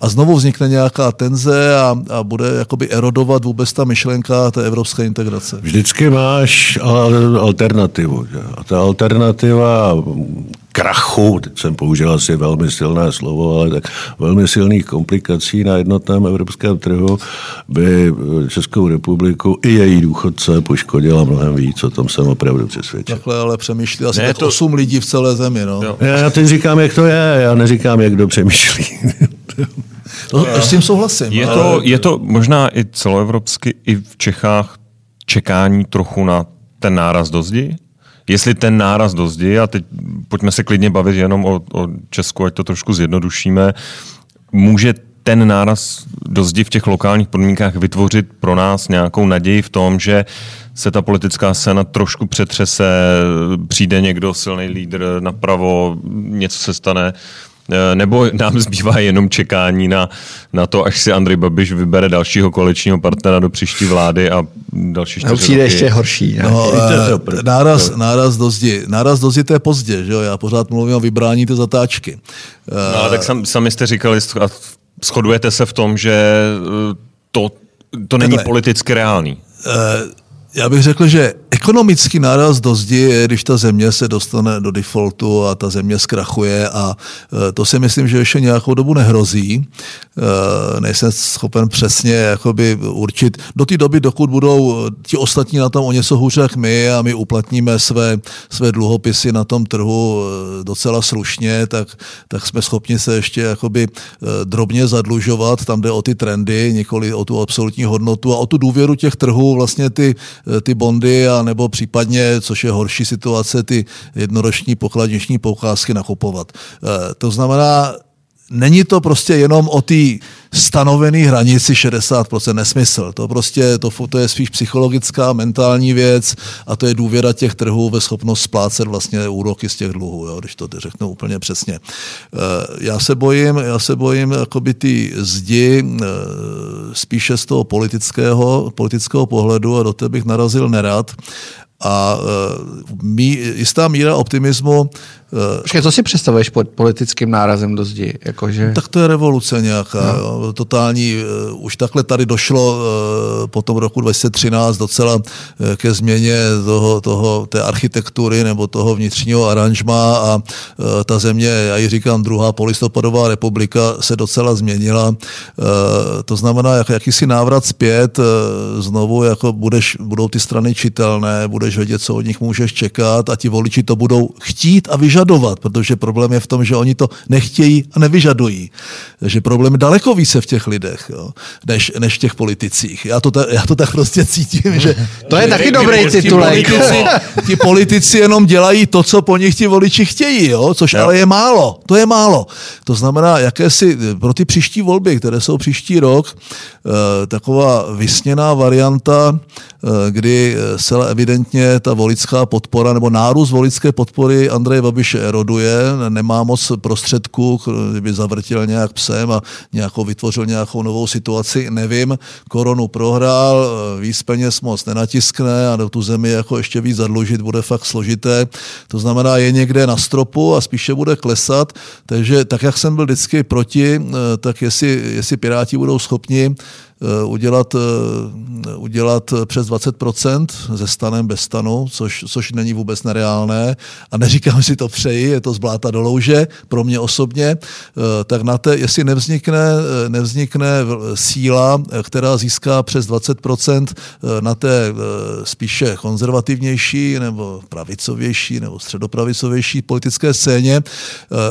S3: a znovu vznikne nějaká tenze a, a bude jakoby erodovat vůbec ta myšlenka té evropské integrace.
S4: Vždycky máš alternativu. A ta alternativa krachu, teď jsem použil asi velmi silné slovo, ale tak velmi silných komplikací na jednotném evropském trhu by Českou republiku i její důchodce poškodila mnohem víc, o tom jsem opravdu přesvědčen.
S3: Takhle ale přemýšlí asi ne, to... 8 lidí v celé zemi. No.
S4: Já, já teď říkám, jak to je, já neříkám, jak kdo přemýšlí.
S3: No, s tím souhlasím.
S2: Je to, je to možná i celoevropsky, i v Čechách čekání trochu na ten náraz do zdi? Jestli ten náraz do zdi, a teď pojďme se klidně bavit jenom o, o Česku, ať to trošku zjednodušíme, může ten náraz do zdi v těch lokálních podmínkách vytvořit pro nás nějakou naději v tom, že se ta politická scéna trošku přetřese, přijde někdo silný lídr napravo, něco se stane, nebo nám zbývá jenom čekání na, na to, až si Andrej Babiš vybere dalšího koaličního partnera do příští vlády a další čtyři
S1: Přijde ještě horší.
S3: No, e, náraz, náraz do zdi. Náraz do zdi to je pozdě, že jo? Já pořád mluvím o vybrání té zatáčky.
S2: No, ale tak sam, sami jste říkali, a shodujete se v tom, že to, to není Takhle. politicky reálný. E,
S3: já bych řekl, že ekonomický náraz do zdi je, když ta země se dostane do defaultu a ta země zkrachuje a e, to si myslím, že ještě nějakou dobu nehrozí. E, nejsem schopen přesně jakoby určit. Do té doby, dokud budou ti ostatní na tom o něco hůř jak my a my uplatníme své, své dluhopisy na tom trhu e, docela slušně, tak, tak jsme schopni se ještě jakoby drobně zadlužovat. Tam jde o ty trendy, nikoli o tu absolutní hodnotu a o tu důvěru těch trhů vlastně ty ty bondy a nebo případně, což je horší situace, ty jednoroční pokladniční poukázky nakupovat. Eh, to znamená, není to prostě jenom o té stanovené hranici 60% nesmysl. To prostě, to, to je spíš psychologická, mentální věc a to je důvěra těch trhů ve schopnost splácet vlastně úroky z těch dluhů, jo, když to řeknu úplně přesně. Eh, já se bojím, já se bojím jakoby ty zdi eh, spíše z toho politického, politického pohledu a do té bych narazil nerad. A uh, mý, jistá míra optimismu
S1: Eh, Počkej, co si představuješ pod politickým nárazem do zdi? Jakože...
S3: Tak to je revoluce nějaká, no. totální. Uh, už takhle tady došlo po tom roku 2013 docela ke změně toho, toho, té architektury nebo toho vnitřního aranžma a ta země, já ji říkám, druhá polistopadová republika se docela změnila. To znamená, jak, jakýsi návrat zpět, znovu jako budeš, budou ty strany čitelné, budeš vědět, co od nich můžeš čekat a ti voliči to budou chtít a vyžadovat protože problém je v tom, že oni to nechtějí a nevyžadují. Takže problém je daleko více v těch lidech, jo, než, než v těch politicích. Já to, ta, já to tak prostě cítím, že...
S1: To je taky dobrý titulek.
S3: Ti politici, ti politici jenom dělají to, co po nich ti voliči chtějí, jo, což jo. ale je málo. To je málo. To znamená, jakési pro ty příští volby, které jsou příští rok, eh, taková vysněná varianta, eh, kdy zcela evidentně ta volická podpora nebo nárůst volické podpory Andreje Babiš spíš eroduje, nemá moc prostředků, kdyby zavrtil nějak psem a nějakou, vytvořil nějakou novou situaci, nevím. Koronu prohrál, víc peněz moc nenatiskne a do tu zemi jako ještě víc zadlužit bude fakt složité. To znamená, je někde na stropu a spíše bude klesat, takže tak, jak jsem byl vždycky proti, tak jestli, jestli Piráti budou schopni Eh, udělat, eh, udělat přes 20% ze stanem bez stanu, což, což není vůbec nereálné. A neříkám si to přeji, je to zbláta do louže pro mě osobně, eh, tak na té, jestli nevznikne, nevznikne síla, která získá přes 20% na té spíše konzervativnější nebo pravicovější nebo středopravicovější politické scéně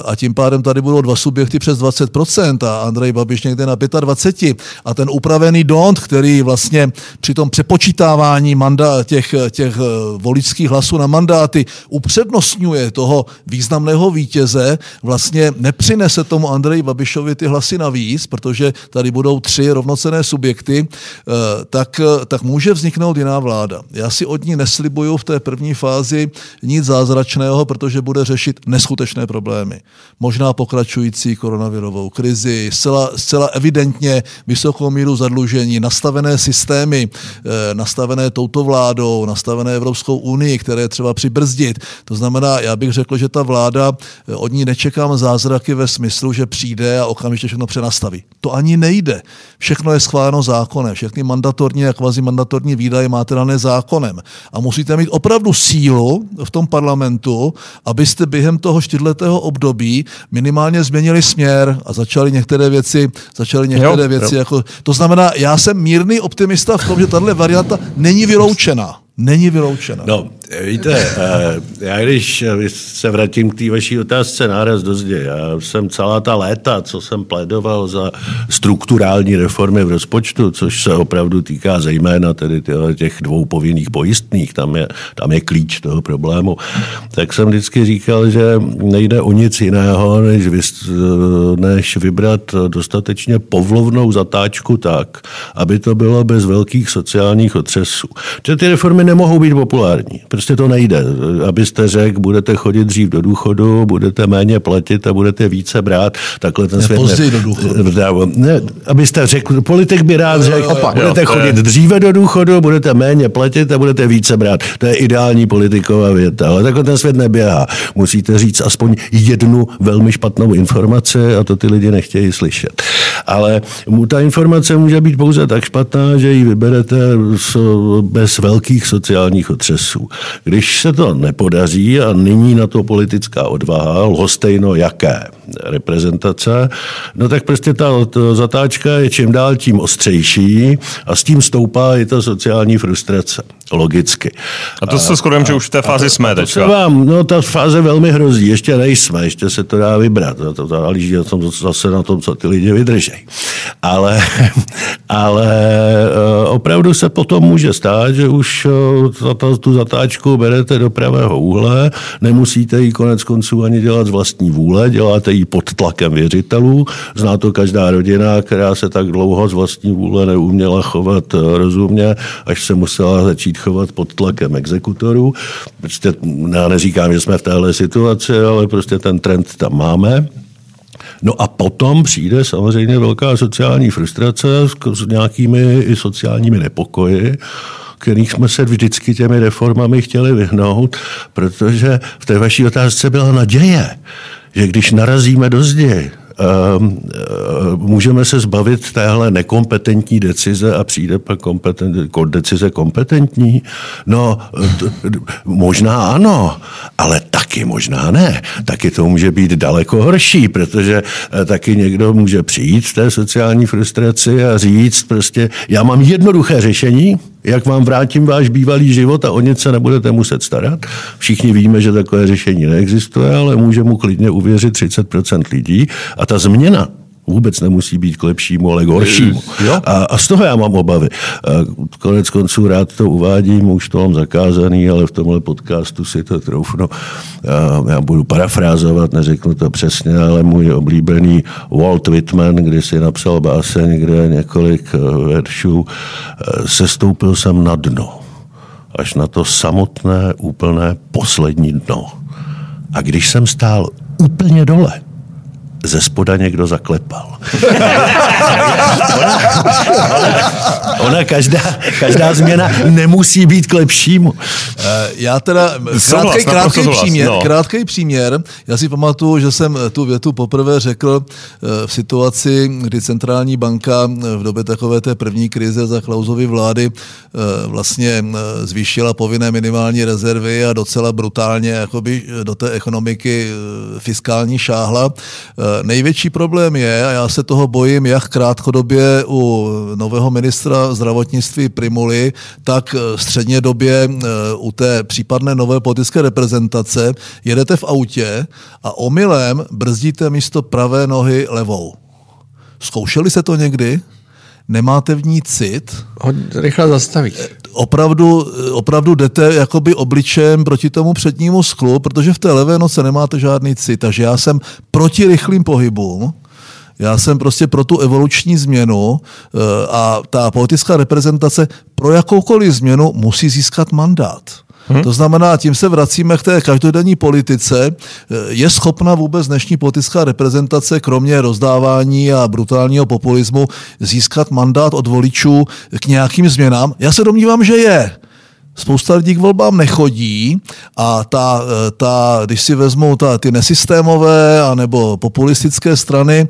S3: a tím pádem tady budou dva subjekty přes 20% a Andrej Babiš někde na 25% a ten uprav nastavený dont, který vlastně při tom přepočítávání manda, těch, těch eh, voličských hlasů na mandáty upřednostňuje toho významného vítěze, vlastně nepřinese tomu Andreji Babišovi ty hlasy navíc, protože tady budou tři rovnocené subjekty, eh, tak, tak může vzniknout jiná vláda. Já si od ní neslibuju v té první fázi nic zázračného, protože bude řešit neskutečné problémy. Možná pokračující koronavirovou krizi, zcela, zcela evidentně vysokou míru zadlužení, nastavené systémy, eh, nastavené touto vládou, nastavené Evropskou unii, které třeba přibrzdit. To znamená, já bych řekl, že ta vláda, eh, od ní nečekám zázraky ve smyslu, že přijde a okamžitě všechno přenastaví. To ani nejde. Všechno je schváleno zákonem. Všechny mandatorní a kvazi mandatorní výdaje máte dané zákonem. A musíte mít opravdu sílu v tom parlamentu, abyste během toho čtyřletého období minimálně změnili směr a začali některé věci, začali některé jo, věci jo. jako... To znamená, já jsem mírný optimista v tom, že tahle varianta není vyloučena. Není vyloučena.
S4: No, víte, eh, já když se vrátím k té vaší otázce náraz do zdi, já jsem celá ta léta, co jsem plédoval za strukturální reformy v rozpočtu, což se opravdu týká zejména tedy těch dvou povinných pojistných, tam je, tam je klíč toho problému, tak jsem vždycky říkal, že nejde o nic jiného, než, vy, než vybrat dostatečně povlovnou zatáčku tak, aby to bylo bez velkých sociálních otřesů. Že ty reformy nemohou být populární. Prostě to nejde. Abyste řekl, budete chodit dřív do důchodu, budete méně platit a budete více brát, takhle ten svět...
S3: Ne, do důchodu.
S4: Ne, abyste řekl, politik by rád řekl, budete chodit dříve do důchodu, budete méně platit a budete více brát. To je ideální politiková věta, ale takhle ten svět neběhá. Musíte říct aspoň jednu velmi špatnou informaci a to ty lidi nechtějí slyšet. Ale mu ta informace může být pouze tak špatná, že ji vyberete bez velkých sociálních otřesů. Když se to nepodaří a nyní na to politická odvaha, lhostejno jaké reprezentace, no tak prostě ta zatáčka je čím dál tím ostřejší a s tím stoupá i ta sociální frustrace. Logicky.
S2: A to se shodujeme, že už v té fázi to, jsme
S4: teďka. Vám, no ta fáze velmi hrozí, ještě nejsme, ještě se to dá vybrat. To, to záleží na tom, zase na tom, co ty lidi vydrží. Ale, ale eh, opravdu se potom může stát, že už eh, tu zatáčku berete do pravého úhle, nemusíte ji konec konců ani dělat z vlastní vůle, děláte ji pod tlakem věřitelů. Zná to každá rodina, která se tak dlouho z vlastní vůle neuměla chovat eh, rozumně, až se musela začít chovat pod tlakem exekutorů. Prostě já neříkám, že jsme v téhle situaci, ale prostě ten trend tam máme. No a potom přijde samozřejmě velká sociální frustrace s nějakými i sociálními nepokoji, kterých jsme se vždycky těmi reformami chtěli vyhnout, protože v té vaší otázce byla naděje, že když narazíme do zdi, můžeme se zbavit téhle nekompetentní decize a přijde pak kompetent, decize kompetentní? No, možná ano, ale taky možná ne. Taky to může být daleko horší, protože eh, taky někdo může přijít z té sociální frustraci a říct prostě, já mám jednoduché řešení, jak vám vrátím váš bývalý život a o nic se nebudete muset starat. Všichni víme, že takové řešení neexistuje, ale může mu klidně uvěřit 30% lidí a ta změna vůbec nemusí být k lepšímu, ale k horšímu. A, a z toho já mám obavy. A konec konců rád to uvádím, už to mám zakázaný, ale v tomhle podcastu si to troufnu. A já budu parafrázovat, neřeknu to přesně, ale můj oblíbený Walt Whitman, kdy si napsal báseň, kde několik eh, veršů, eh, sestoupil jsem na dno. Až na to samotné, úplné poslední dno. A když jsem stál úplně dole, ze spoda někdo zaklepal. ona, ona každá, každá změna nemusí být k lepšímu.
S3: Eh, já teda, krátký, krátký, příměr, no. krátký příměr, já si pamatuju, že jsem tu větu poprvé řekl eh, v situaci, kdy centrální banka eh, v době takové té první krize za Klausovy vlády vlastně zvýšila povinné minimální rezervy a docela brutálně jakoby do té ekonomiky fiskální šáhla největší problém je, a já se toho bojím jak krátkodobě u nového ministra zdravotnictví Primuly, tak středně době eh, u té případné nové politické reprezentace, jedete v autě a omylem brzdíte místo pravé nohy levou. Zkoušeli se to někdy? Nemáte v ní cit,
S1: Ho rychle zastaví.
S3: opravdu, opravdu jdete jakoby obličem proti tomu přednímu sklu, protože v té levé noce nemáte žádný cit. Takže já jsem proti rychlým pohybům, já jsem prostě pro tu evoluční změnu eh, a ta politická reprezentace pro jakoukoliv změnu musí získat mandát. Hmm. To znamená, tím se vracíme k té každodenní politice. Je schopna vůbec dnešní politická reprezentace, kromě rozdávání a brutálního populismu, získat mandát od voličů k nějakým změnám? Já se domnívám, že je. Spousta lidí k volbám nechodí a ta, ta když si vezmou ta, ty nesystémové anebo populistické strany, e,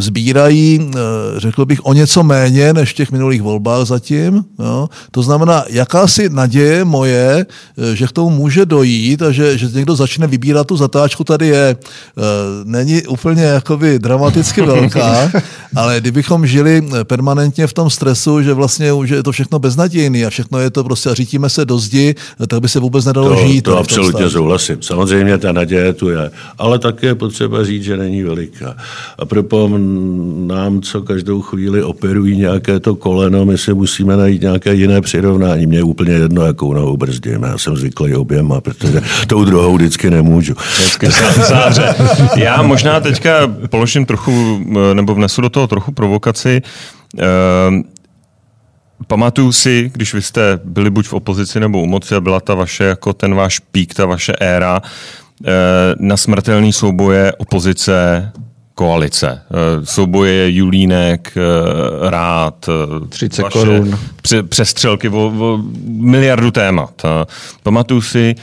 S3: sbírají, e, řekl bych, o něco méně než v těch minulých volbách zatím. Jo. To znamená, jakási naděje moje, e, že k tomu může dojít a že, že někdo začne vybírat tu zatáčku, tady je. Není úplně jakoby dramaticky velká, ale kdybychom žili permanentně v tom stresu, že vlastně že je to všechno beznadějný a všechno je to prostě říct vrátíme se do zdi, tak by se vůbec nedalo
S4: to,
S3: žít.
S4: To absolutně souhlasím. Samozřejmě ta naděje tu je, ale také je potřeba říct, že není veliká. A proto nám, co každou chvíli operují nějaké to koleno, my si musíme najít nějaké jiné přirovnání. Mně je úplně jedno, jakou nohou brzdím. Já jsem zvyklý oběma, protože tou druhou vždycky nemůžu.
S2: Záře. Já možná teďka položím trochu, nebo vnesu do toho trochu provokaci. Ehm, Pamatuju si, když vy jste byli buď v opozici nebo u moci a byla ta vaše, jako ten váš pík, ta vaše éra, eh, na smrtelný souboje opozice koalice. Eh, souboje Julínek, eh, Rád,
S1: 30 vaše korun.
S2: přestřelky o, o miliardu témat. Pamatuju si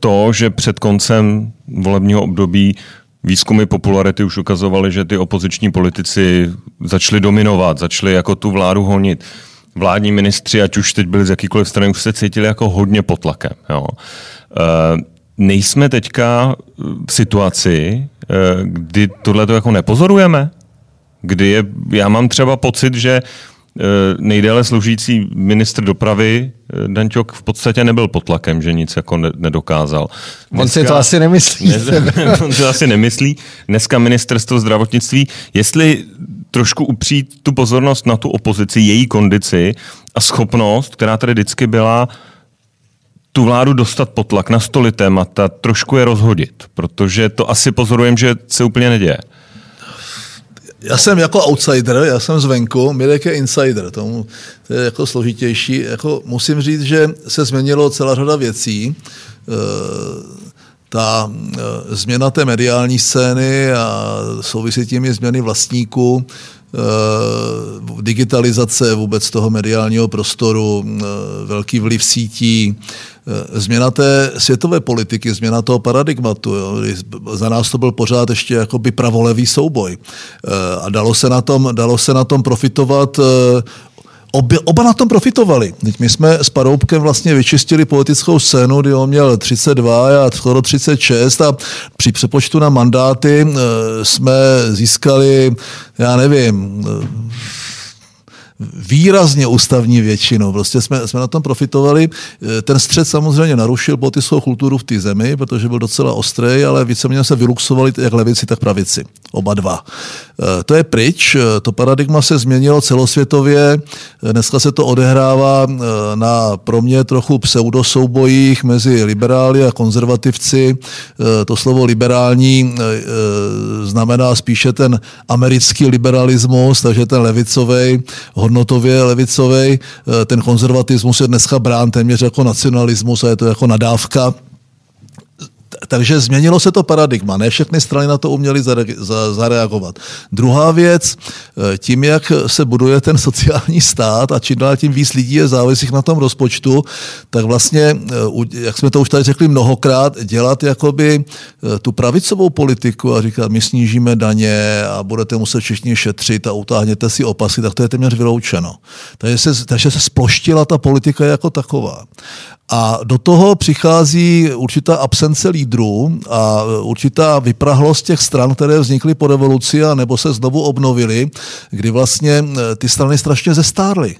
S2: to, že před koncem volebního období výzkumy popularity už ukazovaly, že ty opoziční politici začali dominovat, začali jako tu vládu honit. Vládní ministři, ať už teď byli z jakýkoliv strany, už se cítili jako hodně pod tlakem. Jo. E, nejsme teďka v situaci, e, kdy tohle to jako nepozorujeme? Kdy je, já mám třeba pocit, že Eh, nejdéle sloužící ministr dopravy eh, Danťok v podstatě nebyl pod tlakem, že nic jako nedokázal.
S1: Dneska, on si to asi nemyslí.
S2: Ne, on si to asi nemyslí. Dneska ministerstvo zdravotnictví, jestli trošku upřít tu pozornost na tu opozici, její kondici a schopnost, která tady vždycky byla, tu vládu dostat pod tlak na stoli témata, trošku je rozhodit, protože to asi pozorujeme, že se úplně neděje.
S3: Já jsem jako outsider, já jsem zvenku, Mirek je insider, tomu to je jako složitější. Jako musím říct, že se změnilo celá řada věcí. E, ta e, změna té mediální scény a souvisí tím i změny vlastníků, digitalizace vůbec toho mediálního prostoru, velký vliv sítí, Eh, změna té světové politiky, změna toho paradigmatu. Jo. Za nás to byl pořád ještě jakoby pravolevý souboj. Eh, a dalo se na tom, dalo se na tom profitovat eh, Obě, oba na tom profitovali. Teď my jsme s Paroubkem vlastně vyčistili politickou scénu, kdy on měl 32 a skoro 36 a při přepočtu na mandáty jsme získali, já nevím, výrazně ústavní většinou. Prostě jsme, jsme na tom profitovali. E, ten střed samozřejmě narušil politickou kulturu v té zemi, protože byl docela ostrý, ale víceméně se vyluxovali jak levici, tak pravici. Oba dva. E, to je pryč, e, to paradigma se změnilo celosvětově. Dneska se to odehrává na pro mě trochu pseudosoubojích mezi liberály a konzervativci. To slovo liberální znamená spíše ten americký liberalismus, takže ten levicový hodnotově levicový. Eh, ten konzervatismus je dneska brán téměř jako nacionalismus a je to jako nadávka takže změnilo se to paradigma. Ne všechny strany na to uměly zareagovat. Druhá věc, eh, tím, jak se buduje ten sociální stát a čím dál tím víc lidí je závislých na tom rozpočtu, tak vlastně, eh, jak jsme to už tady řekli mnohokrát, dělat jakoby eh, tu pravicovou politiku a říkat, my snížíme daně a budete muset všichni šetřit a utáhněte si opasy, tak to je téměř vyloučeno. Takže se, takže se sploštila ta politika jako taková. A do toho přichází určitá absence lídrů a určitá vyprahlost těch stran, které vznikly po revoluci a nebo se znovu obnovily, kdy vlastně eh, ty strany strašně zestárly.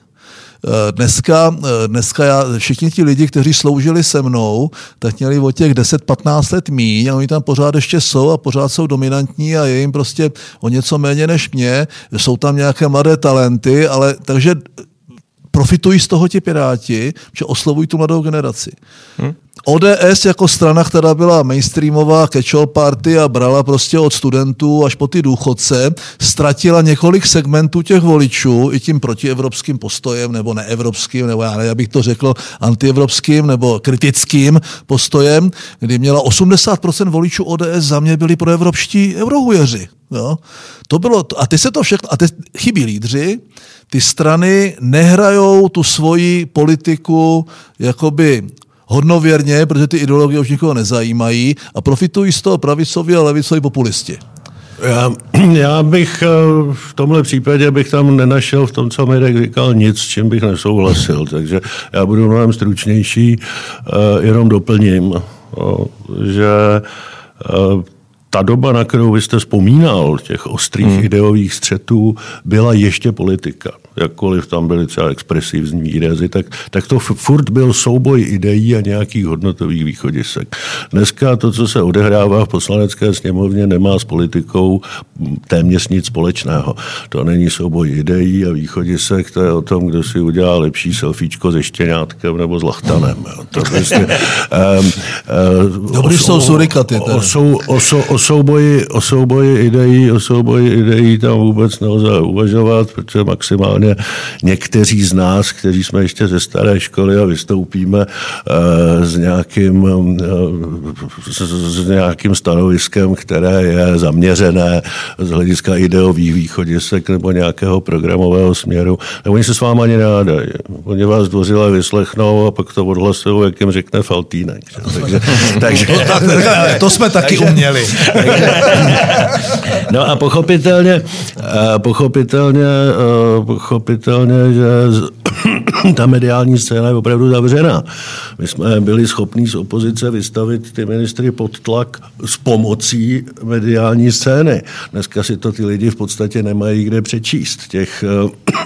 S3: Dneska, dneska já, všichni ti lidi, kteří sloužili se mnou, tak měli o těch 10-15 let míň a oni tam pořád ještě jsou a pořád jsou dominantní a je jim prostě o něco méně než mě. Jsou tam nějaké mladé talenty, ale takže profitují z toho ti piráti, že oslovují tu mladou generaci. Hmm. ODS jako strana, která byla mainstreamová catch party a brala prostě od studentů až po ty důchodce, ztratila několik segmentů těch voličů i tím protievropským postojem nebo neevropským, nebo já, ne, já bych to řekl antievropským nebo kritickým postojem, kdy měla 80% voličů ODS za mě byli proevropští eurohujeři. Jo? To bylo, a ty se to všechno, a teď chybí lídři, ty strany nehrajou tu svoji politiku jakoby hodnověrně, protože ty ideologie už nikoho nezajímají a profitují z toho pravicoví a levicoví populisti.
S4: Já, já bych eh, v tomhle případě bych tam nenašel v tom, co Mirek říkal, nic, s čím bych nesouhlasil. Takže já budu mnohem stručnější, eh, jenom doplním, že eh, ta doba, na kterou vy jste vzpomínal, těch ostrých hmm. ideových střetů, byla ještě politika jakkoliv tam byly třeba expresivní výrazy, tak, tak to furt byl souboj ideí a nějakých hodnotových východisek. Dneska to, co se odehrává v poslanecké sněmovně, nemá s politikou téměř nic společného. To není souboj ideí a východisek, to je o tom, kdo si udělá lepší selfiečko se štěňátkem nebo s lachtanem. To prostě, um,
S3: um, Dobrý jsou surikaty.
S4: O, o, o, o, souboji, o souboji ideí, o souboji ideí tam vůbec nelze uvažovat, protože maximálně minimálně někteří z nás, kteří jsme ještě ze staré školy a vystoupíme eh, s nějakým, eh, s nějakým stanoviskem, které je zaměřené z hlediska ideových východisek nebo nějakého programového směru. A oni se s vámi ani nehádají. Oni vás dvořile vyslechnou a pak to odhlasují, jak jim řekne Faltýnek. Takže,
S3: takže, to, tak, to jsme taky takže, uměli.
S4: no a pochopitelně, eh, pochopitelně, pochopitelně pochopitelně, že ta mediální scéna je opravdu zavřená. My jsme byli schopni z opozice vystavit ty ministry pod tlak s pomocí mediální scény. Dneska si to ty lidi v podstatě nemají kde přečíst. Těch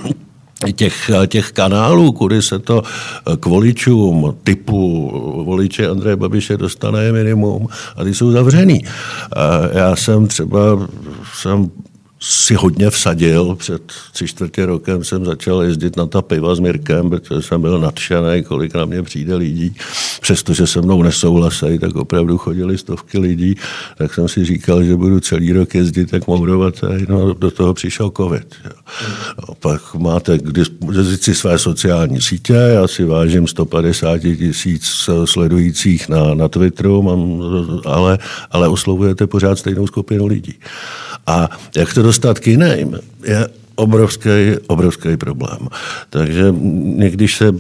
S4: těch, těch kanálů, kudy se to k voličům typu voliče Andreje Babiše dostane minimum a ty jsou zavřený. Já jsem třeba jsem si hodně vsadil. Před tři čtvrtě rokem jsem začal jezdit na ta piva s Mirkem, protože jsem byl nadšený, kolik na mě přijde lidí. Přestože se mnou nesouhlasí, tak opravdu chodili stovky lidí. Tak jsem si říkal, že budu celý rok jezdit jak mourovat. No, do toho přišel covid. No, pak máte k dispozici své sociální sítě. Já si vážím 150 tisíc sledujících na, na Twitteru, mám, ale, ale oslovujete pořád stejnou skupinu lidí. A jak to dostat k jiným, je obrovský, obrovský problém. Takže když se,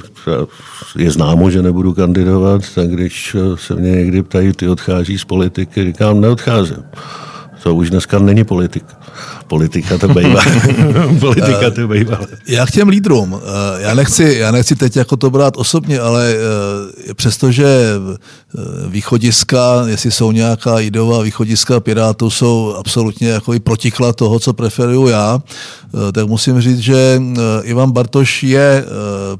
S4: je známo, že nebudu kandidovat, tak když se mě někdy ptají, ty odchází z politiky, říkám, neodcházím. To už dneska není politika. Politika to bývá. Politika to bývá.
S3: Já k těm lídrům. Eh, já nechci, já nechci teď jako to brát osobně, ale eh, přestože eh, východiska, jestli jsou nějaká ideová východiska Pirátů, jsou absolutně jako i protiklad toho, co preferuju já, tak musím říct, že Ivan Bartoš je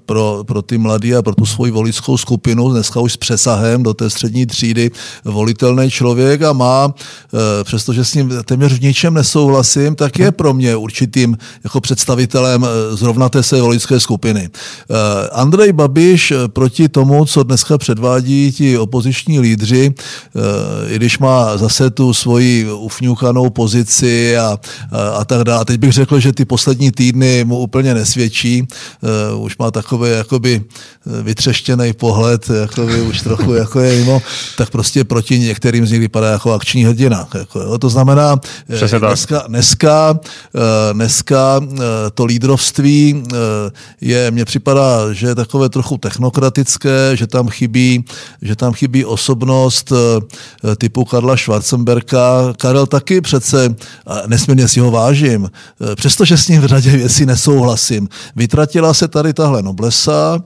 S3: pro, pro ty mladý a pro tu svoji voličskou skupinu dneska už s přesahem do té střední třídy volitelný člověk a má, přestože s ním téměř v ničem nesouhlasím, tak je pro mě určitým jako představitelem eh, zrovna té své voličské skupiny. Eh, Andrej Babiš eh, proti tomu, co dneska předvádí ti opoziční lídři, i když má zase tu svoji ufňuchanou pozici a, a, a tak dále. Teď bych řekl, že ty poslední týdny mu úplně nesvědčí. Už má takový jakoby vytřeštěný pohled, jakoby už trochu jako je mimo, tak prostě proti některým z nich vypadá jako akční hrdina. Jako, jo. To znamená, dneska, dneska dneska, eh, dneska eh, to lídrovství eh, je, mně připadá, že je takové trochu technokratické, že tam chybí, že tam chybí osobnost typu Karla Schwarzenberka. Karel taky přece, nesmírně si ho vážím, přestože s ním v řadě věcí nesouhlasím. Vytratila se tady tahle noblesa,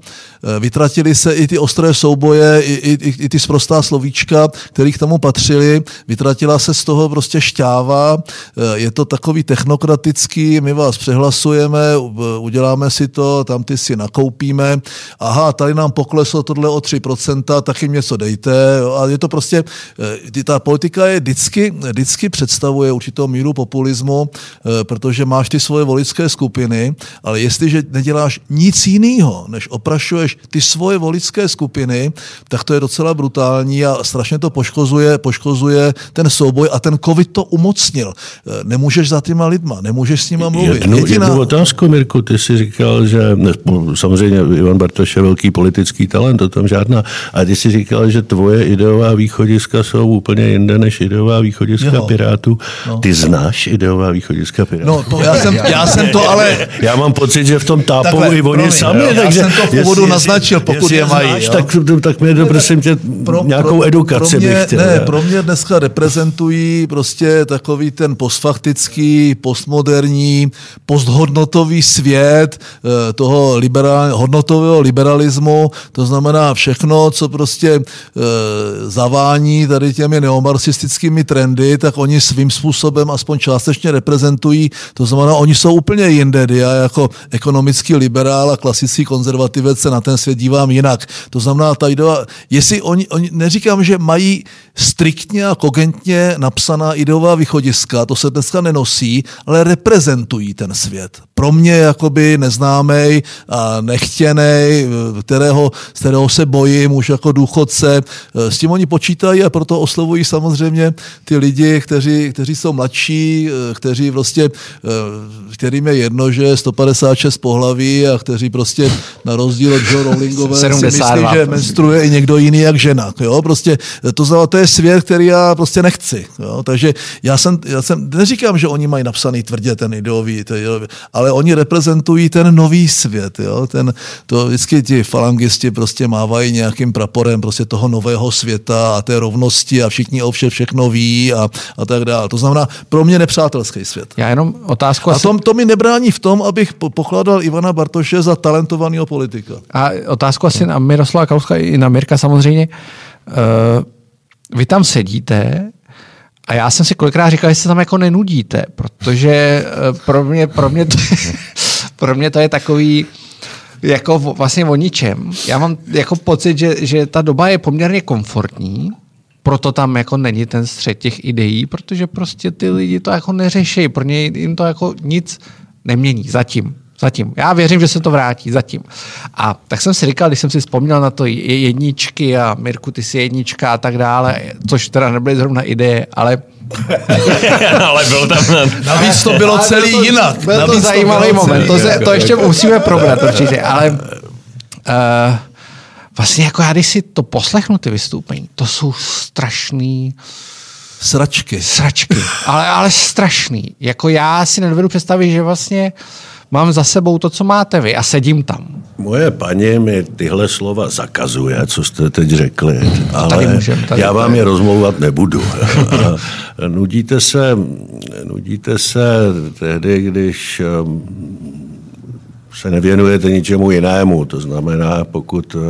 S3: vytratili se i ty ostré souboje, i, i, i ty sprostá slovíčka, které k tomu patřily, vytratila se z toho prostě šťáva, je to takový technokratický, my vás přehlasujeme, uděláme si to, tam ty si nakoupíme, aha, tady nám pokleslo tohle o 3%, tak jim něco dejte. A je to prostě, ta politika je vždycky, vždycky představuje určitou míru populismu, protože máš ty svoje voličské skupiny, ale jestliže neděláš nic jiného, než oprašuješ ty svoje voličské skupiny, tak to je docela brutální a strašně to poškozuje, poškozuje ten souboj a ten covid to umocnil. Nemůžeš za těma lidma, nemůžeš s nima mluvit.
S4: Jednu, Jediná... jednu otázku, Mirku, ty jsi říkal, že samozřejmě Ivan Bartoš je velký politický talent, o tom žádná, a ty jsi říkal, že tvoje ideová východiska jsou úplně jinde než ideová východiska jo. Pirátů. No. Ty znáš ideová východiska Pirátů?
S3: No, to já jsem, já jsem to ale...
S4: Já mám pocit, že v tom tápou Takhle, i oni promiň, sami,
S3: já
S4: takže...
S3: Já jsem to v úvodu naznačil, pokud je mají. Znáš,
S4: tak, tak mě to, prosím tě, pro, nějakou pro, edukaci
S3: pro mě,
S4: bych chtěl.
S3: Ne, pro mě dneska reprezentují prostě takový ten postfaktický, postmoderní, posthodnotový svět eh, toho liberál, hodnotového liberalismu, to znamená všechno, co prostě e, zavání tady těmi neomarxistickými trendy, tak oni svým způsobem aspoň částečně reprezentují, to znamená, oni jsou úplně jinde. Já jako ekonomický liberál a klasický konzervativec se na ten svět dívám jinak. To znamená, ta idea, jestli oni, oni, neříkám, že mají striktně a kogentně napsaná ideová východiska, to se dneska nenosí, ale reprezentují ten svět. Pro mě jakoby neznámý nechtěný, kterého, z kterého se bojím už jako důchodce. S tím oni počítají a proto oslovují samozřejmě ty lidi, kteří, kteří jsou mladší, kteří prostě, kterým je jedno, že je 156 pohlaví a kteří prostě na rozdíl od Joe Rowlingové si myslí, že menstruuje i někdo jiný jak žena. Jo? Prostě to, znamená, to je svět, který já prostě nechci. Jo? Takže já jsem, já jsem, neříkám, že oni mají napsaný tvrdě ten ideový, ten ideový ale oni reprezentují ten nový svět. Jo? Ten, to vždycky ti falangisti prostě mávají nějakým praporem prostě toho nového světa a té rovnosti a všichni o vše všechno ví a, a tak dále. To znamená pro mě nepřátelský svět.
S1: Já jenom otázku
S3: a to, to mi nebrání v tom, abych pokládal Ivana Bartoše za talentovaného politika.
S1: A otázku asi na Miroslava Kalouska i na Mirka samozřejmě. Uh, vy tam sedíte a já jsem si kolikrát říkal, že se tam jako nenudíte, protože uh, pro mě, pro mě, to, pro mě to je takový jako vlastně o ničem. Já mám jako pocit, že, že ta doba je poměrně komfortní, proto tam jako není ten střed těch ideí, protože prostě ty lidi to jako neřeší, pro ně jim to jako nic nemění zatím. Zatím. Já věřím, že se to vrátí. Zatím. A tak jsem si říkal, když jsem si vzpomněl na to jedničky a Mirku, ty si jednička a tak dále, což teda nebyly zrovna ideje, ale
S2: ale byl tam...
S3: Navíc to bylo celý
S1: to,
S3: jinak.
S1: Byl to zajímavý to moment. To, se, to ještě musíme probrat určitě, ale uh, vlastně jako já, když si to poslechnu, ty vystoupení, to jsou strašný
S3: Sračky.
S1: Sračky, ale, ale strašný. Jako já si nedovedu představit, že vlastně mám za sebou to, co máte vy a sedím tam.
S4: Moje paní mi tyhle slova zakazuje, co jste teď řekli, ale tady můžem, tady já vám je rozmlouvat nebudu. A nudíte se, nudíte se tehdy, když um, se nevěnujete ničemu jinému. To znamená, pokud uh,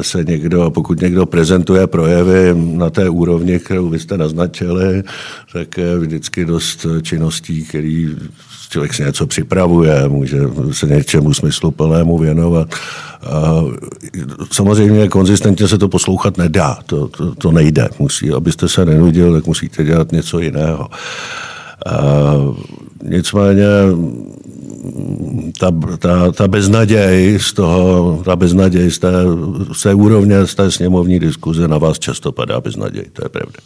S4: se někdo, pokud někdo prezentuje projevy na té úrovni, kterou vy jste naznačili, tak je vždycky dost činností, který člověk si něco připravuje, může se něčemu smysluplnému věnovat. Samozřejmě konzistentně se to poslouchat nedá, to, to, to nejde. Musí, abyste se nenudil, tak musíte dělat něco jiného. A nicméně ta, ta, ta beznaděj z toho, ta beznaděj z té, z té úrovně, z té sněmovní diskuze na vás často padá beznaděj, to je pravda.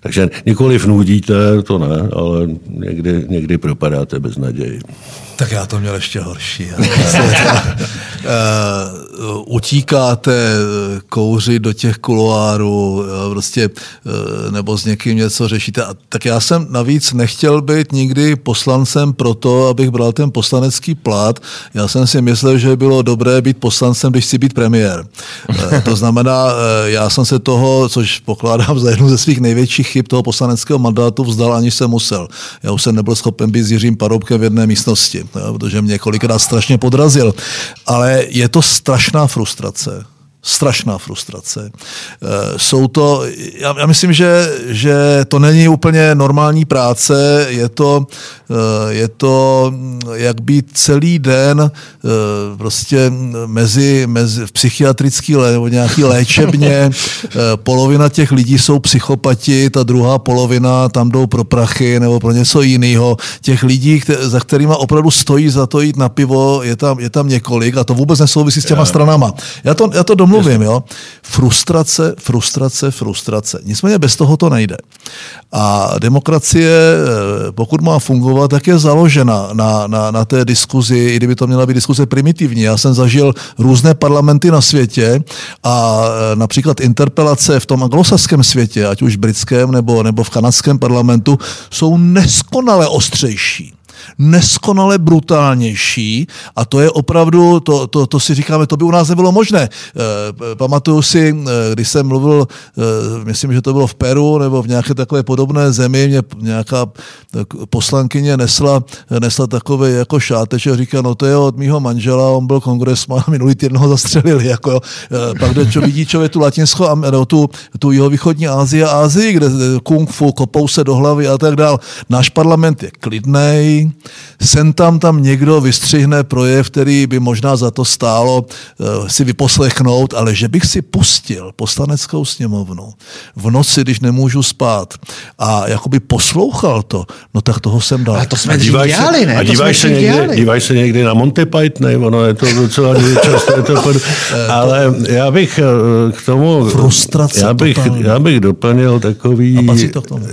S4: Takže nikoliv nudíte, to ne, ale někdy, někdy propadáte bez naději.
S3: Tak já to měl ještě horší. uh, utíkáte eh, kouři do těch kuloárů, prostě, uh, nebo s někým něco řešíte. Tak já jsem navíc nechtěl být nikdy poslancem proto, abych bral ten poslanecký plát. Já jsem si myslel, že bylo dobré být poslancem, když si být premiér. To znamená, já jsem se toho, což pokládám za jednu ze svých největších chyb toho poslaneckého mandátu, vzdal, ani jsem musel. Já už jsem nebyl schopen být s Jiřím Paroubkem v jedné místnosti, protože mě kolikrát strašně podrazil. Ale je to strašná frustrace strašná frustrace. Jsou to, já, já myslím, že, že to není úplně normální práce, je to, je to jak být celý den prostě mezi, mezi v psychiatrický nebo nějaký léčebně, polovina těch lidí jsou psychopati, ta druhá polovina tam jdou pro prachy nebo pro něco jiného. Těch lidí, za kterými opravdu stojí za to jít na pivo, je tam, je tam několik a to vůbec nesouvisí s těma stranama. Já to, já to domluvím, jo. Frustrace, frustrace, frustrace. Nicméně bez toho to nejde. A demokracie, eh, pokud má fungovat, tak je založena na, na, na té diskuzi, i kdyby to měla být diskuze primitivní. Já jsem zažil různé parlamenty na světě a eh, například interpelace v tom anglosaském světě, ať už britském nebo, nebo v kanadském parlamentu, jsou neskonale ostřejší neskonale brutálnější a to je opravdu, to, to, to si říkáme, to by u nás nebylo možné. E, pamatuju si, e, když jsem mluvil, e, myslím, že to bylo v Peru nebo v nějaké takové podobné zemi, mě nějaká poslankyně nesla, nesla takové jako šáteč a říká, no to je od mýho manžela, on byl kongresman, minulý týden ho zastřelili. Jako, e, pak jde čo, vidí člověk tu latinskou, no, tu, tu jihovýchodní Asii a Asii, kde kung fu, kopou se do hlavy a tak dál. Náš parlament je Sen tam tam někdo vystřihne projev, který by možná za to stálo uh, si vyposlechnout, ale že bych si pustil poslaneckou sněmovnu v noci, když nemůžu spát a jakoby poslouchal to, no tak toho jsem dal.
S1: A to jsme díváš dělali, ne?
S4: A díváš se, někdy, díváš se někdy na Monty Python, ne? Ono je to docela často, je to pod... Eh, ale já bych eh, k tomu...
S3: Frustrace
S4: já bych, já bych doplnil takový...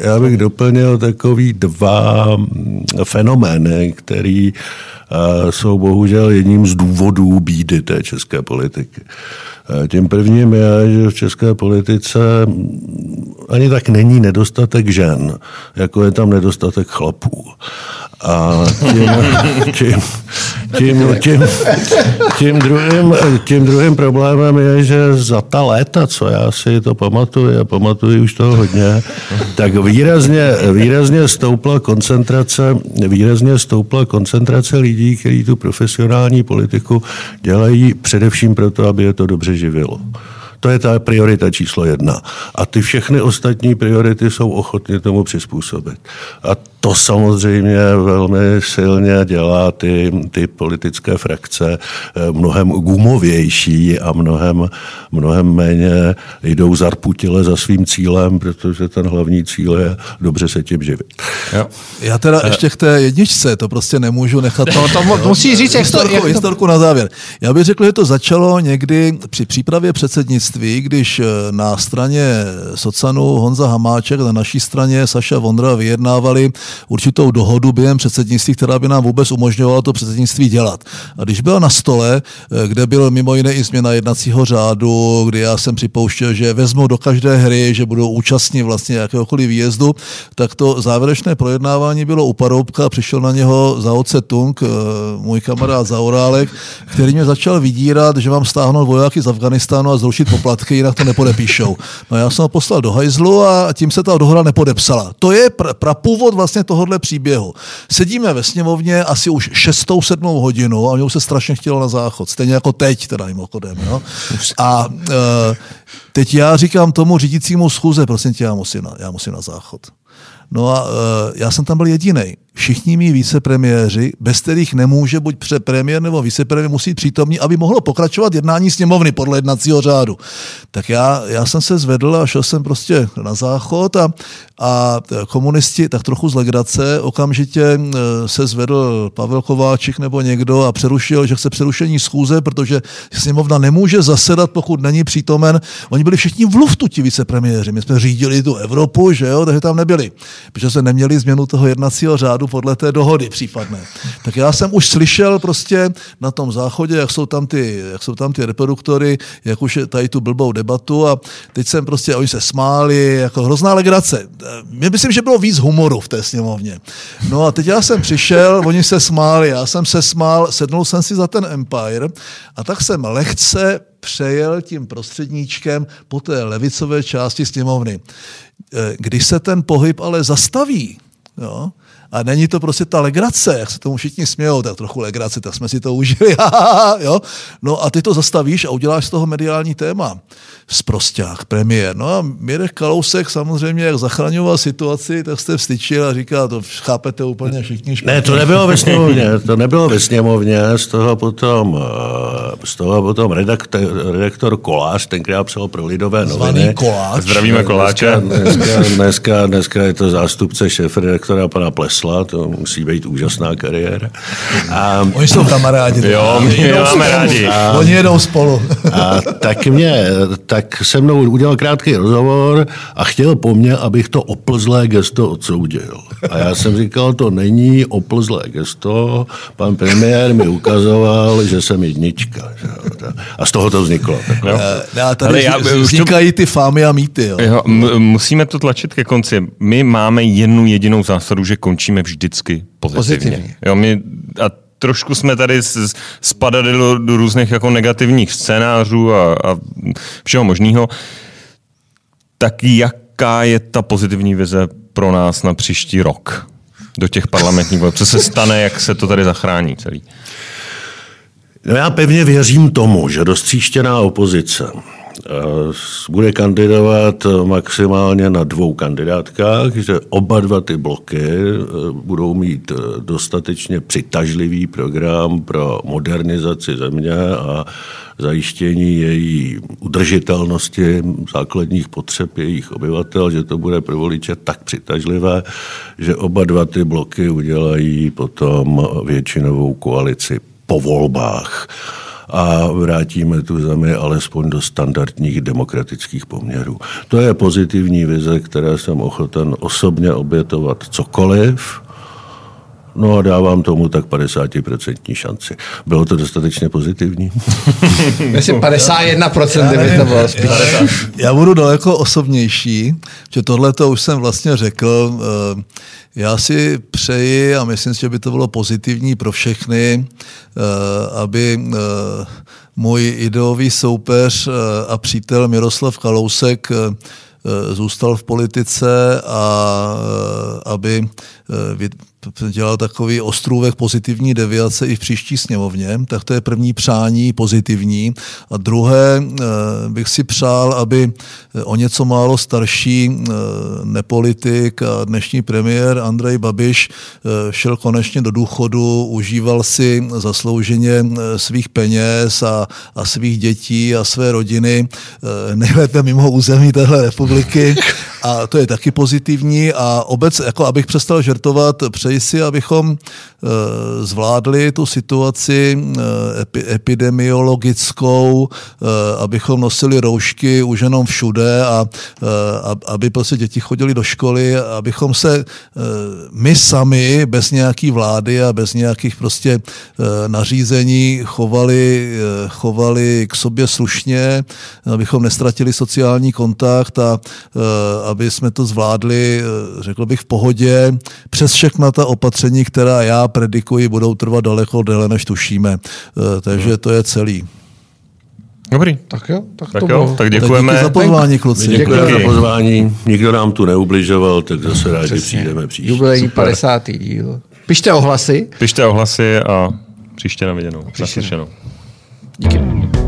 S4: Já bych doplnil takový dva mm, fenomény fenomény, který eh, jsou bohužel jedním z důvodů bídy té české politiky. Eh, tím prvním je, že v české politice ani tak není nedostatek žen, jako je tam nedostatek chlapů. A tím, tím, tím, tím, tím, druhým, tím druhým problémem je, že za ta léta, co já si to pamatuju, a pamatuju už toho hodně, tak výrazně, výrazně stoupla koncentrace, výrazně stoupla koncentrace lidí, kteří tu profesionální politiku dělají především proto, aby je to dobře živilo. To je ta priorita číslo jedna. A ty všechny ostatní priority jsou ochotně tomu přizpůsobit. A to samozřejmě velmi silně dělá ty, ty politické frakce eh, mnohem gumovější a mnohem, mnohem méně jdou zarputile za svým cílem, protože ten hlavní cíl je dobře se tím živit.
S3: Jo. Já teda eh. ještě k té jedničce, to prostě nemůžu nechat.
S1: To, to, to musí říct, jak
S3: historku,
S1: to, jak
S3: historku na závěr. Já bych řekl, že to začalo někdy při přípravě předsednictví, když eh, na straně Socanu Honza Hamáček, na naší straně Saša Vondra vyjednávali určitou dohodu během předsednictví, která by nám vůbec umožňovala to předsednictví dělat. A když byla na stole, eh, kde byl mimo jiné i změna jednacího řádu, kdy já jsem připouštěl, že vezmu do každé hry, že budou účastní vlastně jakéhokoliv výjezdu, tak to závěrečné projednávání bylo u Paroubka, přišel na něho Zaoce Tung, eh, můj kamarád Zaorálek, který mě začal vydírat, že mám stáhnout vojáky z Afganistánu a zrušit poplatky, jinak to nepodepíšou. No já jsem ho poslal do hajzlu a tím se ta dohoda nepodepsala. To je pra, prapůvod vlastně tohohle příběhu. Sedíme ve sněmovně asi už šestou, sedmou hodinu a mě už se strašně chtělo na záchod. Stejně jako teď teda mimochodem. Jo? A uh, teď já říkám tomu řídícímu schůze, prosím tě, já musím na, já musím na záchod. No a uh, já jsem tam byl jediný všichni mý vicepremiéři, bez kterých nemůže buď premiér nebo vicepremiér musí přítomní, aby mohlo pokračovat jednání sněmovny podle jednacího řádu. Tak já, já jsem se zvedl a šel jsem prostě na záchod a, a komunisti tak trochu z legrace okamžitě e, se zvedl Pavel Kováčik nebo někdo a přerušil, že chce přerušení schůze, protože sněmovna nemůže zasedat, pokud není přítomen. Oni byli všichni v luftu, ti vicepremiéři. My jsme řídili tu Evropu, že jo, takže tam nebyli, protože se neměli změnu toho jednacího řádu vládu podle té dohody případné. Tak já jsem už slyšel prostě na tom záchodě, jak jsou tam ty, jak jsou tam ty reproduktory, jak už je tady tu blbou debatu a teď jsem prostě, oni se smáli, jako hrozná legrace. My myslím, že bylo víc humoru v té sněmovně. No a teď já jsem přišel, oni se smáli, já jsem se smál, sednul jsem si za ten Empire a tak jsem lehce přejel tím prostředníčkem po té levicové části sněmovny. Když se ten pohyb ale zastaví, jo, A není to prostě ta legrace, jak se tomu všichni smějou, tak trochu legrace, tak jsme si to užili. jo? No a ty to zastavíš a uděláš z toho mediální téma. Sprosták, premiér. No a Mirek Kalousek samozřejmě, jak zachraňoval situaci, tak jste vstyčil a říká, to chápete úplně všichni špatně.
S4: Ne, to nebylo ve sněmovně, to nebylo ve sněmovně, z toho potom, eh, z toho potom redaktor, redaktor Kolář, tenkrát psal pro Lidové
S3: Zvaný
S4: noviny.
S3: Koláč.
S2: Zdravíme koláče.
S4: Dneska, dneska, dneska je to zástupce šéf-redaktora pana Plesla, to musí být úžasná kariéra. A,
S3: Oni jsou kamarádi.
S2: Jo, my je máme rádi.
S3: Oni jedou spolu.
S4: a tak mě, tak se mnou udělal krátký rozhovor a chtěl po mně, abych to oplzlé gesto odsoudil. A já jsem říkal, to není oplzlé gesto, pan premiér mi ukazoval, že jsem jednička. že. A z toho to vzniklo. takhle.
S2: Jo.
S3: A tady
S2: Ale já-
S3: já, vznikají ty fámy a mýty. Jo.
S2: Jo, m- musíme to tlačit ke konci. My máme jednu jedinou zásadu, že končíme vždycky pozitivně.
S1: Pozitivně.
S2: Jo, my, a trošku jsme tady spadali do, do různých jako negativních scénářů a, a všeho možného. Tak jaká je ta pozitivní vize pro nás na příští rok? Do těch parlamentních voleb. Co se stane, jak se to tady zachrání celý?
S4: No já pevně věřím tomu, že dostříštěná opozice bude kandidovat maximálně na dvou kandidátkách, že oba dva ty bloky eh, budou mít eh, dostatečně přitažlivý program pro modernizaci země a zajištění její udržitelnosti základních potřeb jejich obyvatel, že to bude pro voliče tak přitažlivé, že oba dva ty bloky udělají potom většinovou koalici po volbách a vrátíme tu zemi alespoň do standardních demokratických poměrů. To je pozitivní vize, které jsem ochoten osobně obětovat cokoliv, No a dávám tomu tak 50% šanci. Bylo to dostatečně pozitivní?
S1: Myslím 51% kdyby to bylo spíš.
S3: Já budu daleko osobnější, že tohle to už jsem vlastně řekl. Eh, Já si přeji a myslím si, že by to bylo pozitivní pro všechny, eh, aby eh, můj ideový soupeř a přítel Miroslav Kalousek eh, zůstal v politice a aby eh, dělal takový ostrůvek pozitivní deviace i v příští sněmovně, tak to je první přání pozitivní. A druhé eh, bych si přál, aby eh, o něco málo starší eh, nepolitik a dnešní premiér Andrej Babiš šel konečně do důchodu, užíval si zaslouženě svých peněz a, a svých dětí a své rodiny, nejlépe mimo území téhle republiky. A to je taky pozitivní. A obec, jako abych přestal žertovat, přeji si, abychom eh, zvládli tu situaci epi, epidemiologickou, eh, abychom nosili roušky už jenom všude a a- aby prostě děti chodili do školy, abychom se eh, my sami bez nějaký vlády a bez nějakých prostě eh, nařízení chovali, eh, chovali k sobě slušně, abychom nestratili sociální kontakt a eh, aby jsme to zvládli, eh, řekl bych, v pohodě, přes všechna ta opatření, která já predikuji, budou trvat daleko déle, než tušíme. Eh, Takže to je celý.
S2: Dobrý.
S1: Tak jo, tak,
S2: Tak
S1: to
S2: jo,
S1: bylo.
S2: tak
S3: Díky
S2: děkujeme.
S3: za pozvání, kluci.
S4: Děkujeme za
S2: Díky.
S4: pozvání. Nikdo nám tu neubližoval, tak zase rádi přijdeme příště.
S1: Jubilejní 50. díl. Pište ohlasy.
S2: Pište ohlasy a příště na viděnou. Naslyšenou.
S1: Díky.